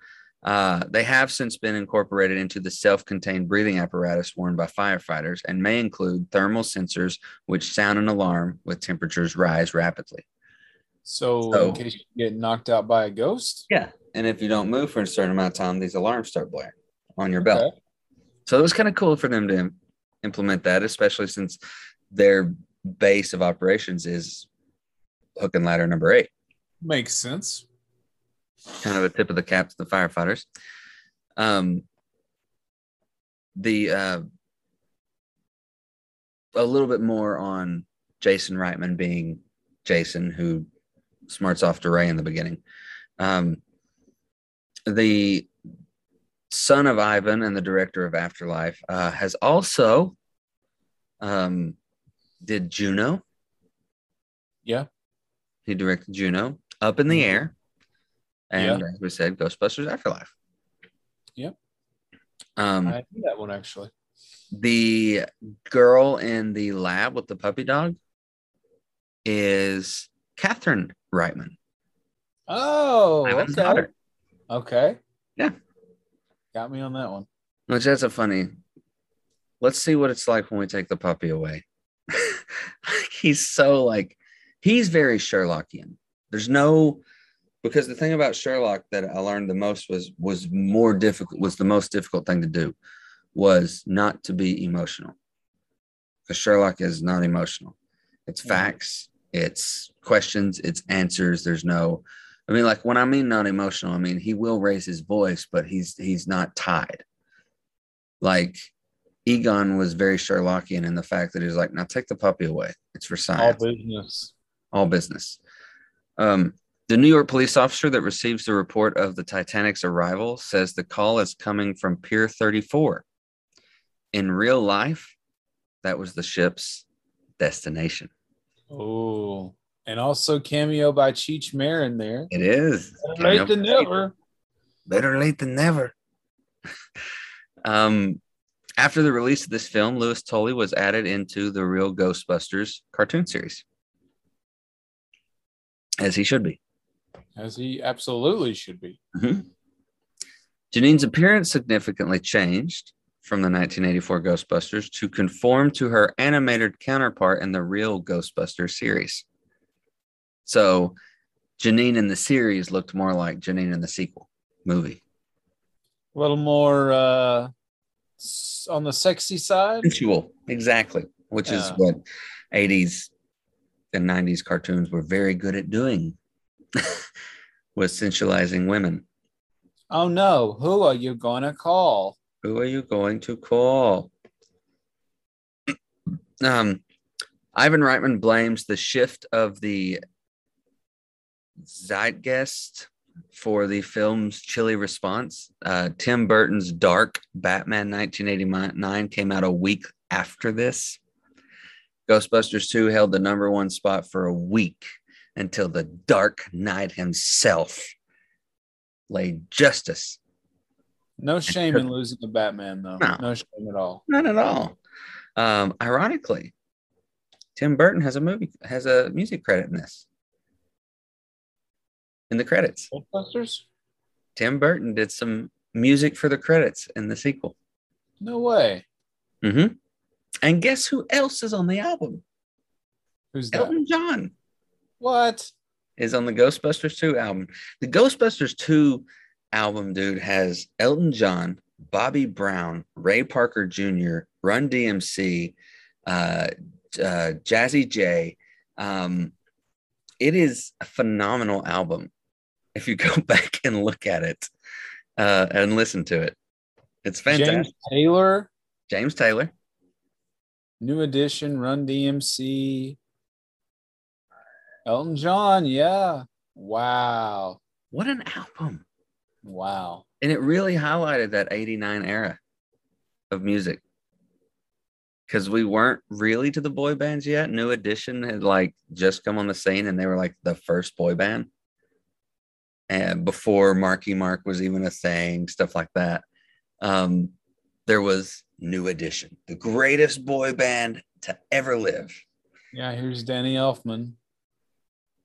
uh, they have since been incorporated into the self-contained breathing apparatus worn by firefighters and may include thermal sensors which sound an alarm with temperatures rise rapidly. So, So- in case you get knocked out by a ghost. Yeah. And if you don't move for a certain amount of time, these alarms start blaring on your belt. Okay. So it was kind of cool for them to im- implement that, especially since their base of operations is hook and ladder number eight, Makes sense. Kind of a tip of the cap to the firefighters. Um, the uh, a little bit more on Jason Reitman being Jason, who smarts off to Ray in the beginning. Um, the son of Ivan and the director of Afterlife uh, has also um, did Juno. Yeah. He directed Juno, Up in the Mhm. Air, and Yeah. as we said, Ghostbusters Afterlife. Yep. Um, I knew that one actually. the girl in the lab with the puppy dog is Catherine Reitman, Oh, Ivan's okay. daughter. Okay. Yeah. Got me on that one. Which that's a funny. Let's see what it's like when we take the puppy away. he's so like he's very Sherlockian. There's no because the thing about Sherlock that I learned the most was was more difficult was the most difficult thing to do was not to be emotional. because Sherlock is not emotional. It's facts, it's questions, it's answers. There's no, I mean, like when I mean not emotional, I mean he will raise his voice, but he's he's not tied. Like Egon was very Sherlockian in the fact that he was like, now take the puppy away. It's for science. All business. all business. Um, the New York police officer that receives the report of the Titanic's arrival says the call is coming from Pier 34. In real life, that was the ship's destination. Oh, and also cameo by Cheech Marin there. It is. Better late than never. Better late than never. um, after the release of this film, Louis Tully was added into the Real Ghostbusters cartoon series, as he should be. As he absolutely should be. Mhm. Janine's appearance significantly changed from the 1984 Ghostbusters to conform to her animated counterpart in the real Ghostbusters series. So Janine in the series looked more like Janine in the sequel movie. A little more uh, on the sexy side. Sensual, exactly, which is what 80s and 90s cartoons were very good at doing, was sensualizing women. Oh no, who are you gonna call? Who are you going to call? Um, Ivan Reitman blames the shift of the zeitgeist for the film's chilly response. Uh, Tim Burton's Dark Batman 1989 came out a week after this. Ghostbusters 2 held the number one spot for a week until the Dark Knight himself laid justice No shame in losing to Batman though. No. No shame at all. Not at all. Um, ironically, Tim Burton has a movie has a music credit in this. In the credits, Ghostbusters? Tim Burton did some music for the credits in the sequel. No way. Mm-hmm. And guess who else is on the album? Who's that? Elton John What? is on the Ghostbusters 2 album. The Ghostbusters 2 album, dude, has Elton John, Bobby Brown, Ray Parker Jr., Run DMC, uh, uh, Jazzy J. Um, it is a phenomenal album. If you go back and look at it uh, and listen to it, it's fantastic. James Taylor, James Taylor, New Edition, Run DMC, Elton John. Yeah. Wow. what an album! Wow. and it really highlighted that 89 era of music because we weren't really to the boy bands yet new edition had like just come on the scene and they were like the first boy band and before marky mark was even a thing stuff like that um there was new edition the greatest boy band to ever live Yeah, here's Danny Elfman.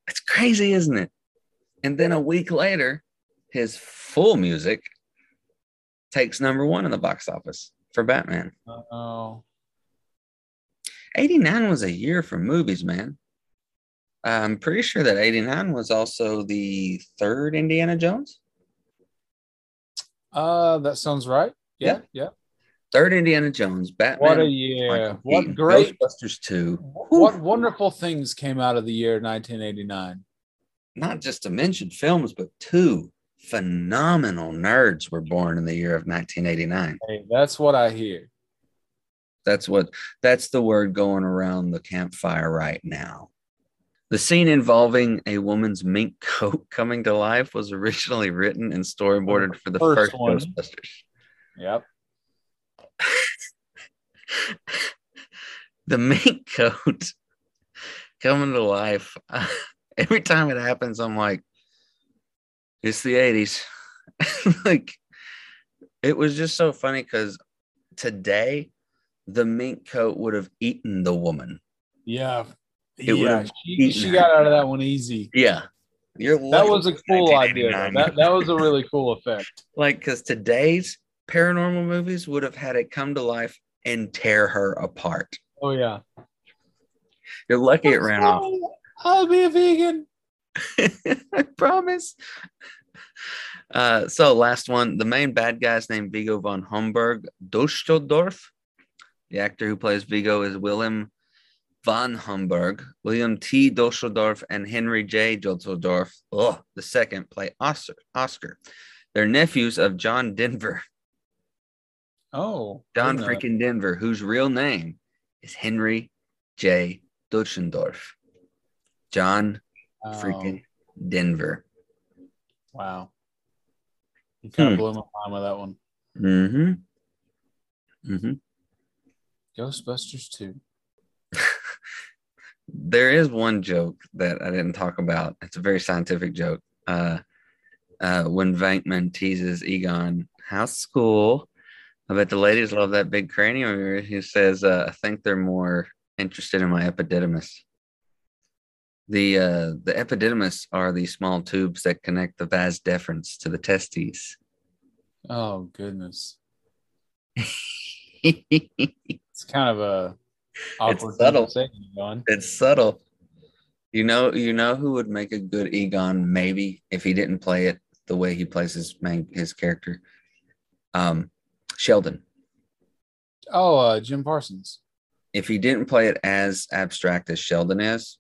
It's crazy isn't it and then a week later his full music takes number one in the box office for batman Oh, 89 was a year for movies, man. I'm pretty sure that 89 was also the third Indiana Jones. uh, that sounds right. Yeah, yeah. Third Indiana Jones, Batman. What a year! What Keaton, great, Ghostbusters 2. what wonderful things came out of the year 1989. Not just to mention films, but two phenomenal nerds were born in the year of 1989. Hey, that's what I hear. That's what that's the word going around the campfire right now. The scene involving a woman's mink coat coming to life was originally written and storyboarded for the First first. Ghostbusters. Yep. The mink coat coming to life. every time it happens, I'm like, it's the 80s. like, it was just so funny because today the mink coat would have eaten the woman. Yeah. It yeah. She, she got out of that one easy. Yeah. You're That was a cool idea. That, that was a really cool effect. like, because today's paranormal movies would have had it come to life and tear her apart. Oh, yeah. You're lucky it ran off. I'll be a vegan. I promise. Uh, so last one, the main bad guy's named Vigo von Homburg Deutschendorf. The actor who plays Vigo is Willem von Homburg. William T. Deutschendorf and Henry J. Deutschendorf, oh, the second, play Oscar. Oscar. They're nephews of John Denver. Oh, John didn't freaking Denver, whose real name is Henry J. Deutschendorf. John Oh, freaking Denver. wow. You kind Hmm. of blew my mind with that one. Mm-hmm. Mm-hmm. Ghostbusters 2. there is one joke that I didn't talk about. It's a very scientific joke. Uh, uh, when Venkman teases Egon, how's school? I bet the ladies love that big cranium. He says, uh, I think they're more interested in my epididymis. The uh, the epididymis are the small tubes that connect the vas deferens to the testes. Oh, goodness. it's It's kind of a awkward thing subtle. say, John. subtle. You know, you know who would make a good Egon, maybe if he didn't play it the way he plays his main his character. Um, Sheldon. Oh, uh, Jim Parsons. If he didn't play it as abstract as Sheldon is,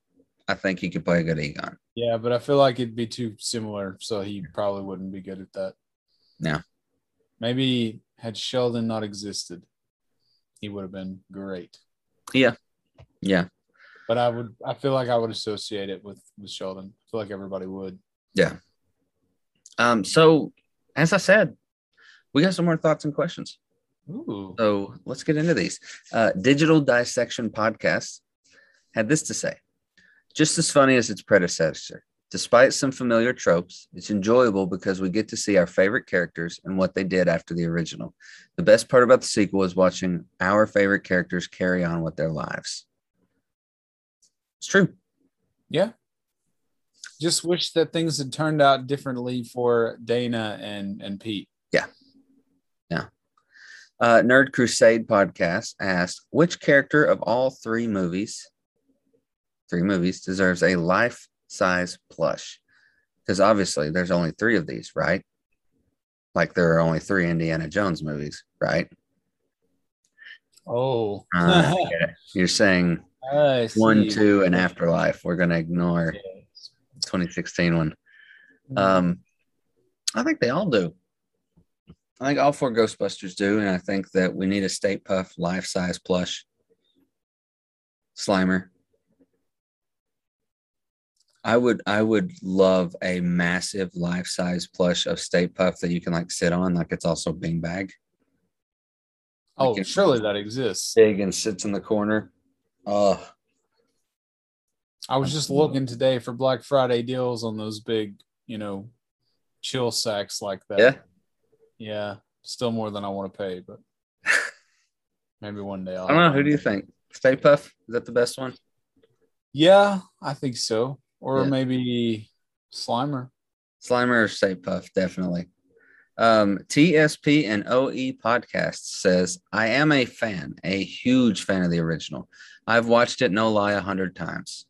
I think he could play a good Egon. Yeah, but I feel like it'd be too similar, so he probably wouldn't be good at that. No. Maybe had Sheldon not existed, he would have been great. Yeah. Yeah. But I would, I feel like I would associate it with with Sheldon. I feel like everybody would. Yeah. Um, so as I said, we got some more thoughts and questions. Ooh. So let's get into these. Uh, Digital Dissection Podcast had this to say just as funny as its predecessor. Despite some familiar tropes, it's enjoyable because we get to see our favorite characters and what they did after the original. The best part about the sequel is watching our favorite characters carry on with their lives. It's true. Yeah. Just wish that things had turned out differently for Dana and and Pete. Uh, Nerd Crusade podcast asked which character of all three movies, three movies, deserves a life size plush? Because obviously there's only three of these, right? Like there are only three Indiana Jones movies, right? Oh. Uh. You're saying one, two, and Afterlife. We're gonna ignore 2016 one. Um, I think they all do. I think all four Ghostbusters do, and I think that we need a Stay Puft life size plush. Slimer. I would I would love a massive life size plush of Stay Puft that you can like sit on, like it's also beanbag, oh, Okay. surely that exists. big and sits in the corner. Oh, I was just looking today for Black Friday deals on those big, you know, chill sacks like that. yeah. Yeah. Still more than I want to pay, but maybe one day I'll I don't know. Who do you think? Stay Puft is that the best one? Yeah, I think so. Or Yeah. maybe Slimer. Slimer or Stay Puft, definitely. Um, TSP and OE podcast says, I am a fan, a huge fan of the original. I've watched it, no lie, a hundred times.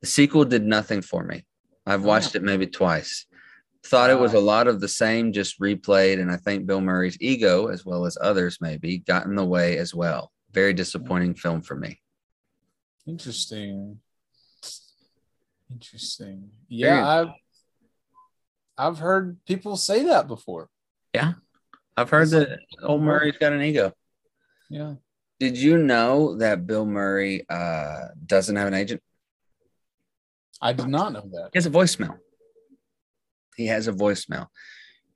The sequel did nothing for me. I've watched it maybe twice. Thought it was a lot of the same, just replayed, and I think Bill Murray's ego, as well as others, maybe got in the way as well. Very disappointing film for me. Interesting. Interesting. Yeah, I've I've heard people say that before. Yeah, I've heard that old Murray's got an ego. Yeah. Did you know that Bill Murray uh, doesn't have an agent? I did not know that. He has a voicemail. He has a voicemail.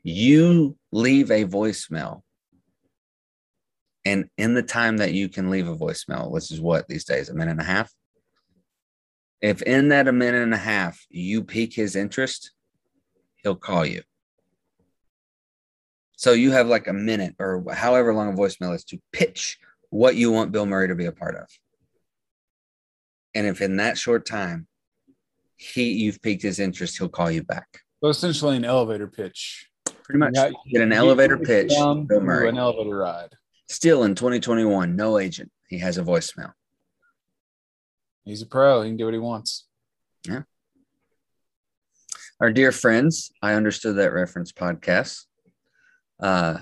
You leave a voicemail. And in the time that you can leave a voicemail, which is what these days, a minute and a half? If in that a minute and a half you pique his interest, he'll call you. So you have like a minute or however long a voicemail is to pitch what you want Bill Murray to be a part of. And if in that short time he you've piqued his interest, he'll call you back. So essentially an elevator pitch. Pretty much Yeah, get an elevator pitch. down Bill Murray. An elevator ride. Still in 2021, no agent. He has a voicemail. He's a pro. He can do what he wants. Yeah. Our dear friends, I understood that reference podcast. Uh,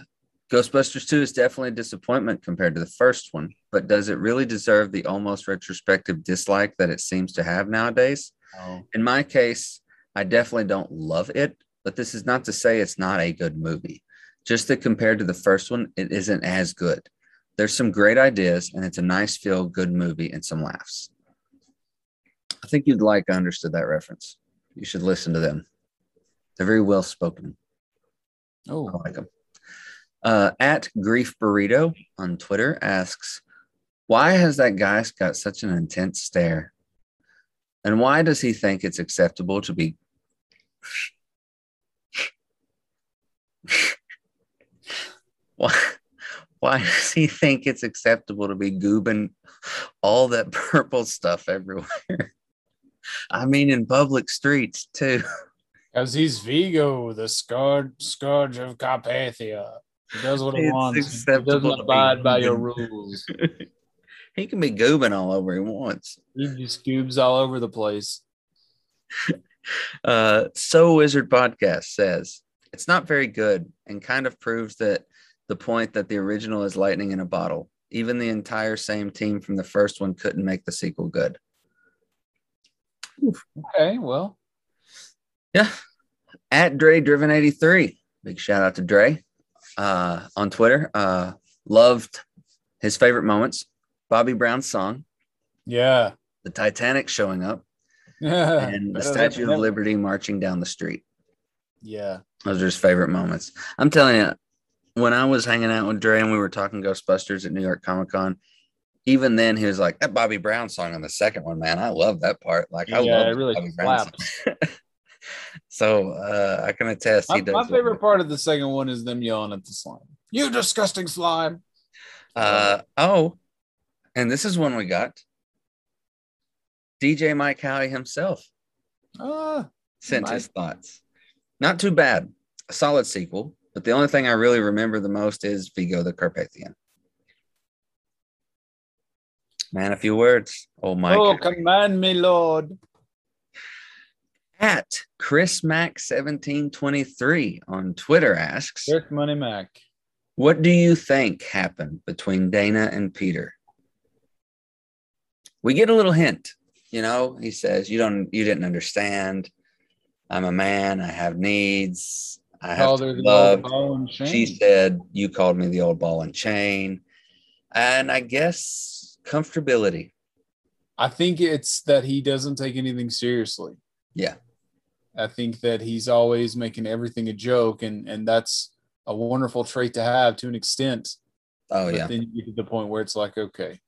Ghostbusters 2 is definitely a disappointment compared to the first one, but does it really deserve the almost retrospective dislike that it seems to have nowadays? Oh. In my case, I definitely don't love it, but this is not to say it's not a good movie. Just that compared to the first one, it isn't as good. There's some great ideas, and it's a nice, feel good movie and some laughs. I think you'd like I understood that reference. You should listen to them. They're very well spoken. Oh, I like them. Uh, at Grief Burrito on Twitter asks, Why has that guy got such an intense stare? And why does he think it's acceptable to be why, why does he think it's acceptable to be goobing all that purple stuff everywhere? I mean, in public streets too. because he's Vigo, the scourge, scourge of Carpathia. He does what he It's wants. He doesn't abide by your rules. he can be goobing all over he wants. He just cubes all over the place. Uh, so Wizard Podcast says it's not very good and kind of proves that the point that the original is lightning in a bottle. Even the entire same team from the first one couldn't make the sequel good. Okay, well, Yeah. At Dre Driven 83. Big shout out to Dre uh, on Twitter. Uh, loved his favorite moments. Bobby Brown's song, yeah. the Titanic showing up. and the Statue of Liberty marching down the street. Yeah. Those are his favorite moments. I'm telling you, when I was hanging out with Dre and we were talking Ghostbusters at New York Comic Con, even then he was like, that Bobby Brown song on the second one, man. I love that part. Like, I Yeah, love it really Bobby Brown slaps. song. so uh, I can attest My, he does. my favorite it. part of the second one is them yelling at the slime. You disgusting slime. Uh, oh, and this is one we got. DJ Mike Howie himself Ah, sent his thoughts. Not too bad. A solid sequel, but the only thing I really remember the most is Vigo the Carpathian. Man, a few words. Oh my oh, God. command me, Lord. At Chris Mac 1723 on Twitter asks, Chris Money Mac. What do you think happened between Dana and Peter? We get a little hint, you know. He says, "You don't, you didn't understand. I'm a man. I have needs. I have Called to her be old ball and chain. She said, "You called me the old ball and chain," and I guess comfortability. I think it's that he doesn't take anything seriously. Yeah, I think that he's always making everything a joke, and and that's a wonderful trait to have to an extent. oh but yeah. then you get to the point where it's like, okay,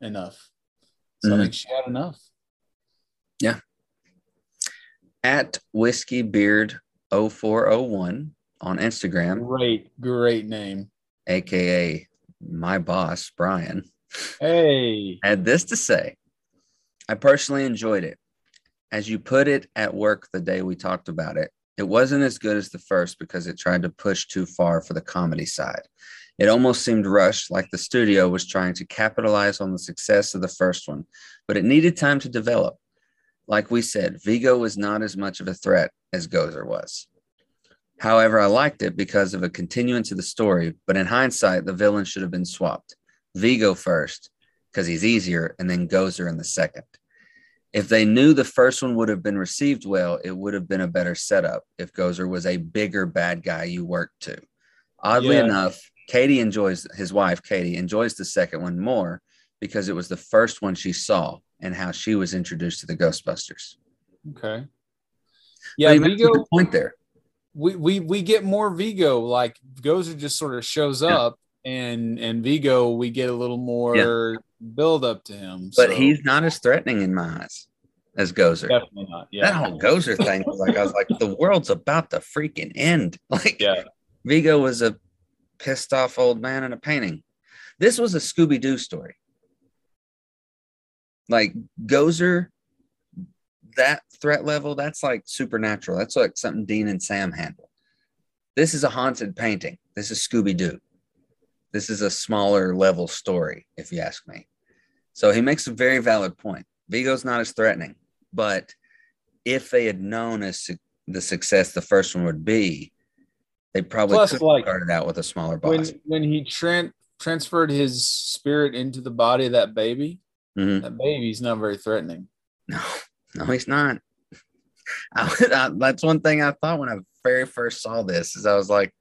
enough. So Mhm. I think she had enough. At whiskey beard 0401 on Instagram, Great, great name. aka my boss Brian. Hey, had this to say I personally enjoyed it. As you put it at work the day we talked about it, it wasn't as good as the first because it tried to push too far for the comedy side. It almost seemed rushed, like the studio was trying to capitalize on the success of the first one, but it needed time to develop. Like we said, Vigo was not as much of a threat as Gozer was. However, I liked it because of a continuance of the story, but in hindsight, the villain should have been swapped. Vigo first, because he's easier, and then Gozer in the second. If they knew the first one would have been received well, it would have been a better setup if Gozer was a bigger bad guy you worked to. Oddly Yeah. enough, Katie enjoys his wife, Katie enjoys the second one more because it was the first one she saw and how she was introduced to the Ghostbusters. okay. Yeah, Vigo. good point there. we we we get more Vigo. Like Gozer just sort of shows Yeah. up, and and Vigo we get a little more build up to him. But so he's not as threatening in my eyes as Gozer. definitely not. Yeah. That whole Gozer thing was like, I was like, the world's about to freaking end. Like, yeah, Vigo was a pissed off old man in a painting. This was a Scooby Doo story. Like Gozer, that threat level, that's like supernatural. That's like something Dean and Sam handle. This is a haunted painting. This is Scooby Doo. This is a smaller level story, if you ask me. So he makes a very valid point. Vigo's not as threatening, but if they had known as su- the success the first one would be, They probably Plus, could like, started out with a smaller when boss. when he tran- transferred his spirit into the body of that baby, Mhm. that baby's not very threatening. No, no, he's not. I, I- that's one thing I thought when I very first saw this is I was like,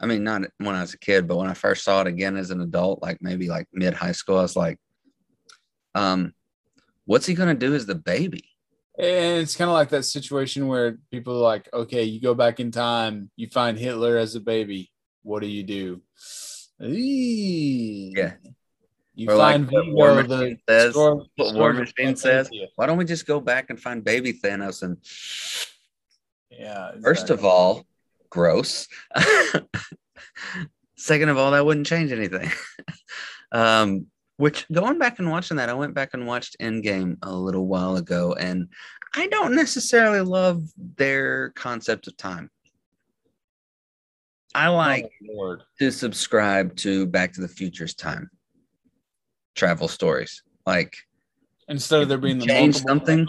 I mean, not when I was a kid, but when I first saw it again as an adult, like maybe like mid high school, I was like, um, what's he gonna do as the baby? And it's kind of like that situation where people are like, okay, you go back in time, you find Hitler as a baby. What do you do? Yeah. You Or find what War Vigo, the Machine says, store- what War Machine says. Why don't we just go back and find baby Thanos? And Yeah. first of all, gross. Second of all, that wouldn't change anything. um, which going back and watching that, I went back and watched Endgame a little while ago, and I don't necessarily love their concept of time. I like Oh, to subscribe to Back to the Future's time travel stories. Like, Instead of there being the change something,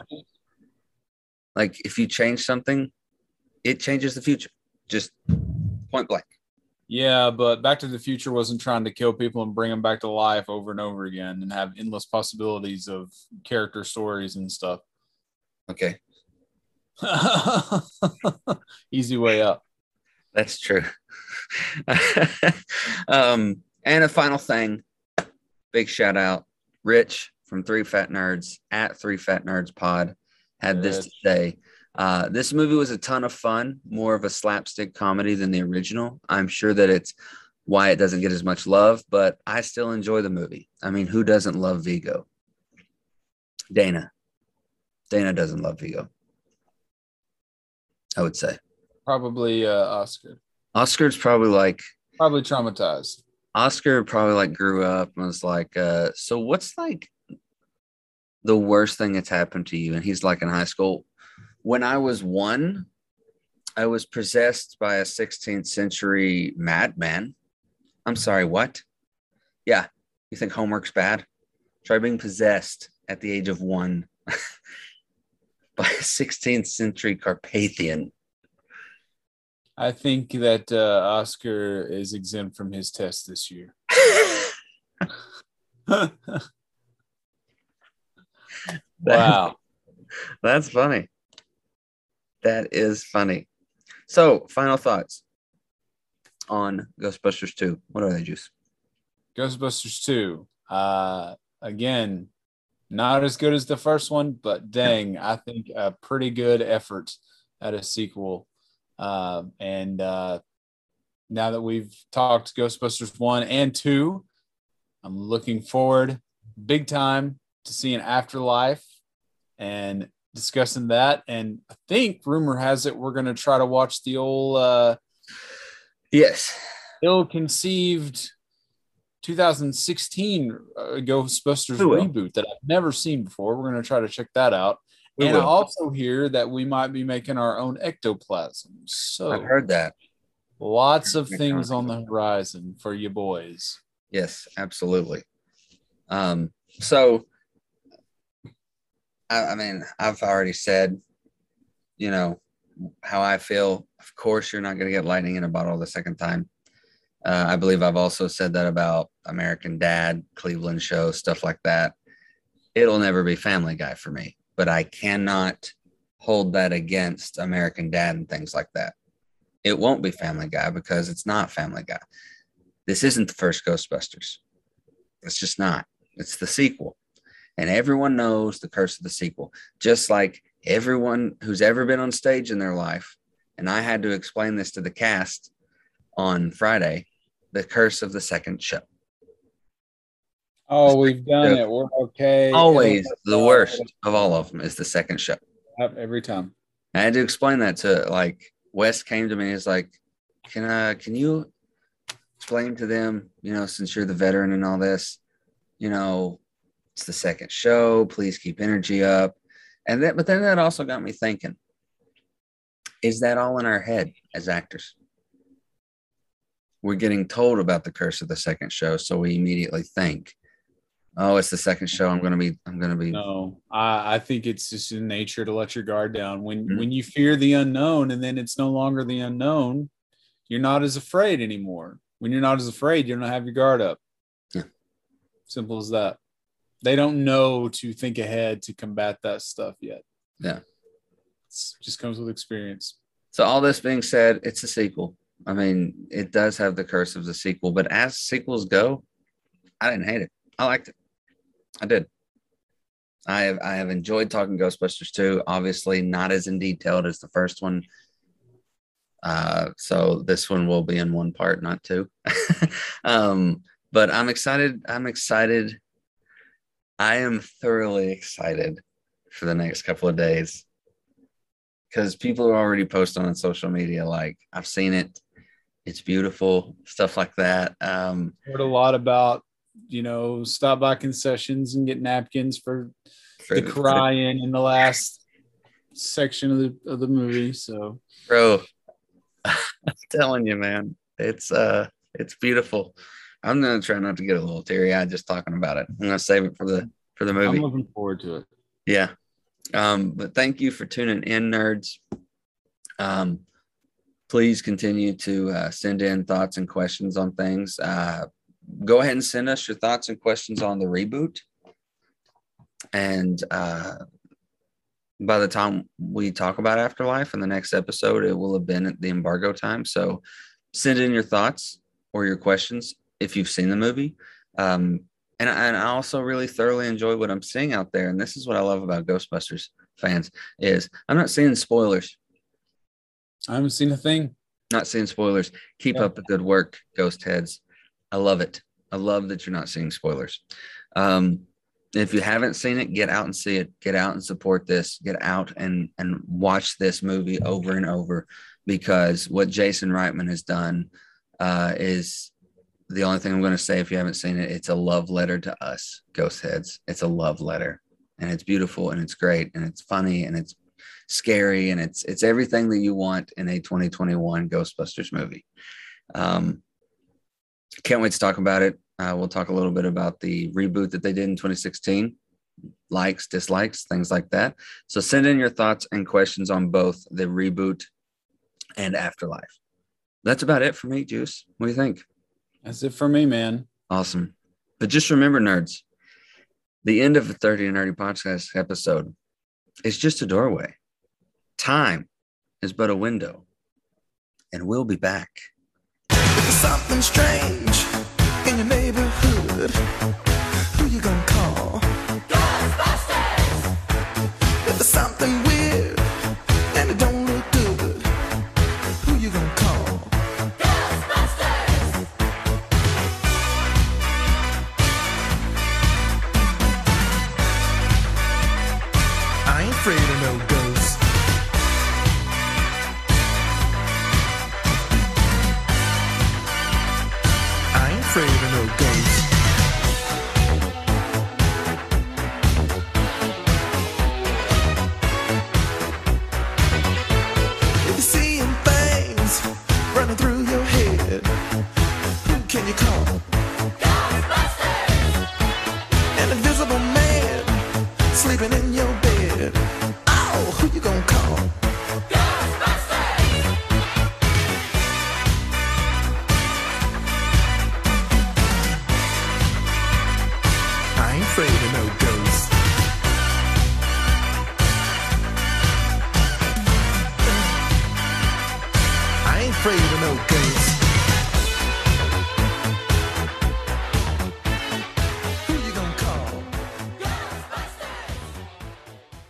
like if you change something, it changes the future. Just point blank. Yeah, but Back to the Future wasn't trying to kill people and bring them back to life over and over again and have endless possibilities of character stories and stuff. Okay, Easy way up. that's true. um, and a final thing, big shout out, Rich from Three Fat Nerds at Three Fat Nerds Pod had this to say. Uh, this movie was a ton of fun, more of a slapstick comedy than the original. I'm sure that it's why it doesn't get as much love, but I still enjoy the movie. I mean, who doesn't love Vigo? Dana. Dana doesn't love Vigo. I would say. Probably uh, Oscar. Oscar's probably like Probably traumatized. Oscar probably like grew up and was like, uh, so what's like the worst thing that's happened to you? And he's like in high school. When I was one, I was possessed by a 16th century madman. I'm sorry, what? Yeah. You think homework's bad? Try being possessed at the age of one by a 16th century Carpathian. I think that uh, Oscar is exempt from his test this year. wow. That's funny. That is funny. So, final thoughts on Ghostbusters 2. What are they, Juice? Ghostbusters 2. Uh, again, not as good as the first one, but dang, I think a pretty good effort at a sequel. Um, and uh, now that we've talked Ghostbusters 1 and 2, I'm looking forward big time to seeing Afterlife and discussing that. And I think rumor has it we're going to try to watch the old uh, Yes. ill-conceived 2016 uh, Ghostbusters reboot that I've never seen before. We're going to try to check that out. We and I also hear that we might be making our own ectoplasm. So I've heard that. lots of things on the horizon for you boys. Yes, absolutely. Um, so, I, I mean, I've already said, you know, how I feel. Of course, you're not going to get lightning in a bottle the second time. Uh, I believe I've also said that about American Dad, Cleveland Show, stuff like that. It'll never be Family Guy for me, but I cannot hold that against American Dad and things like that. It won't be Family Guy because it's not Family Guy. This isn't the first Ghostbusters. It's just not. It's the sequel. And everyone knows the curse of the sequel, just like everyone who's ever been on stage in their life. And I had to explain this to the cast on Friday the curse of the second show. Oh, we've done it. We're okay. Always the worst of all of them is the second show. every time. I had to explain that to like Wes came to me. He's like, "Can uh, can you explain to them, you know, since you're the veteran and all this, you know, it's the second show. Please keep energy up." And that, but then that also got me thinking: Is that all in our head as actors? We're getting told about the curse of the second show, so we immediately think, "Oh, it's the second show. I'm gonna be, I'm gonna be." No, I, I think it's just in nature to let your guard down. When Mhm. when you fear the unknown and then it's no longer the unknown, you're not as afraid anymore. When you're not as afraid, you don't have your guard up. Yeah. Simple as that. They don't know to think ahead to combat that stuff yet. Yeah. It's just comes with experience. So all this being said, it's a sequel. I mean, it does have the curse of the sequel, but as sequels go, I didn't hate it. I liked it. I did. I have I have enjoyed talking Ghostbusters 2. Obviously, not as in detailed as the first one. Uh, so this one will be in one part, not two. um, but I'm excited. I'm excited. I am thoroughly excited for the next couple of days because people are already posting on social media like I've seen it. It's beautiful, stuff like that. Um, Heard a lot about, you know, stop by concessions and get napkins for for the the- crying in the last section of the of the movie. So bro, I'm telling you, man, it's uh, it's beautiful. I'm gonna try not to get a little teary eyed just talking about it. I'm gonna save it for the for the movie. I'm looking forward to it. Yeah. Um, but thank you for tuning in, nerds. Um, please continue to uh, send in thoughts and questions on things. Uh, go ahead and send us your thoughts and questions on the reboot. And uh, by the time we talk about Afterlife in the next episode, it will have been at the embargo time. So send in your thoughts or your questions if you've seen the movie. Um, and, I- and I also really thoroughly enjoy what I'm seeing out there. And this is what I love about Ghostbusters fans is I'm not seeing spoilers, I haven't seen a thing. not seeing spoilers. Keep Yeah. up the good work, Ghost Heads. I love it. I love that you're not seeing spoilers. Um, if you haven't seen it, get out and see it. Get out and support this. Get out and and watch this movie over and over because what Jason Reitman has done uh, is the only thing I'm going to say. If you haven't seen it, it's a love letter to us, Ghost Heads. It's a love letter, and it's beautiful and it's great and it's funny and it's scary and it's it's everything that you want in a 2021 Ghostbusters movie. Um, can't wait to talk about it. Uh, we'll talk a little bit about the reboot that they did in 2016, likes, dislikes, things like that. So send in your thoughts and questions on both the reboot and Afterlife. That's about it for me, Juice. What do you think? That's it for me, man. Awesome. But just remember, nerds, the end of the 30 and Nerdy podcast episode is just a doorway. Time is but a window, and we'll be back. Something strange in your neighborhood. Who you gonna call?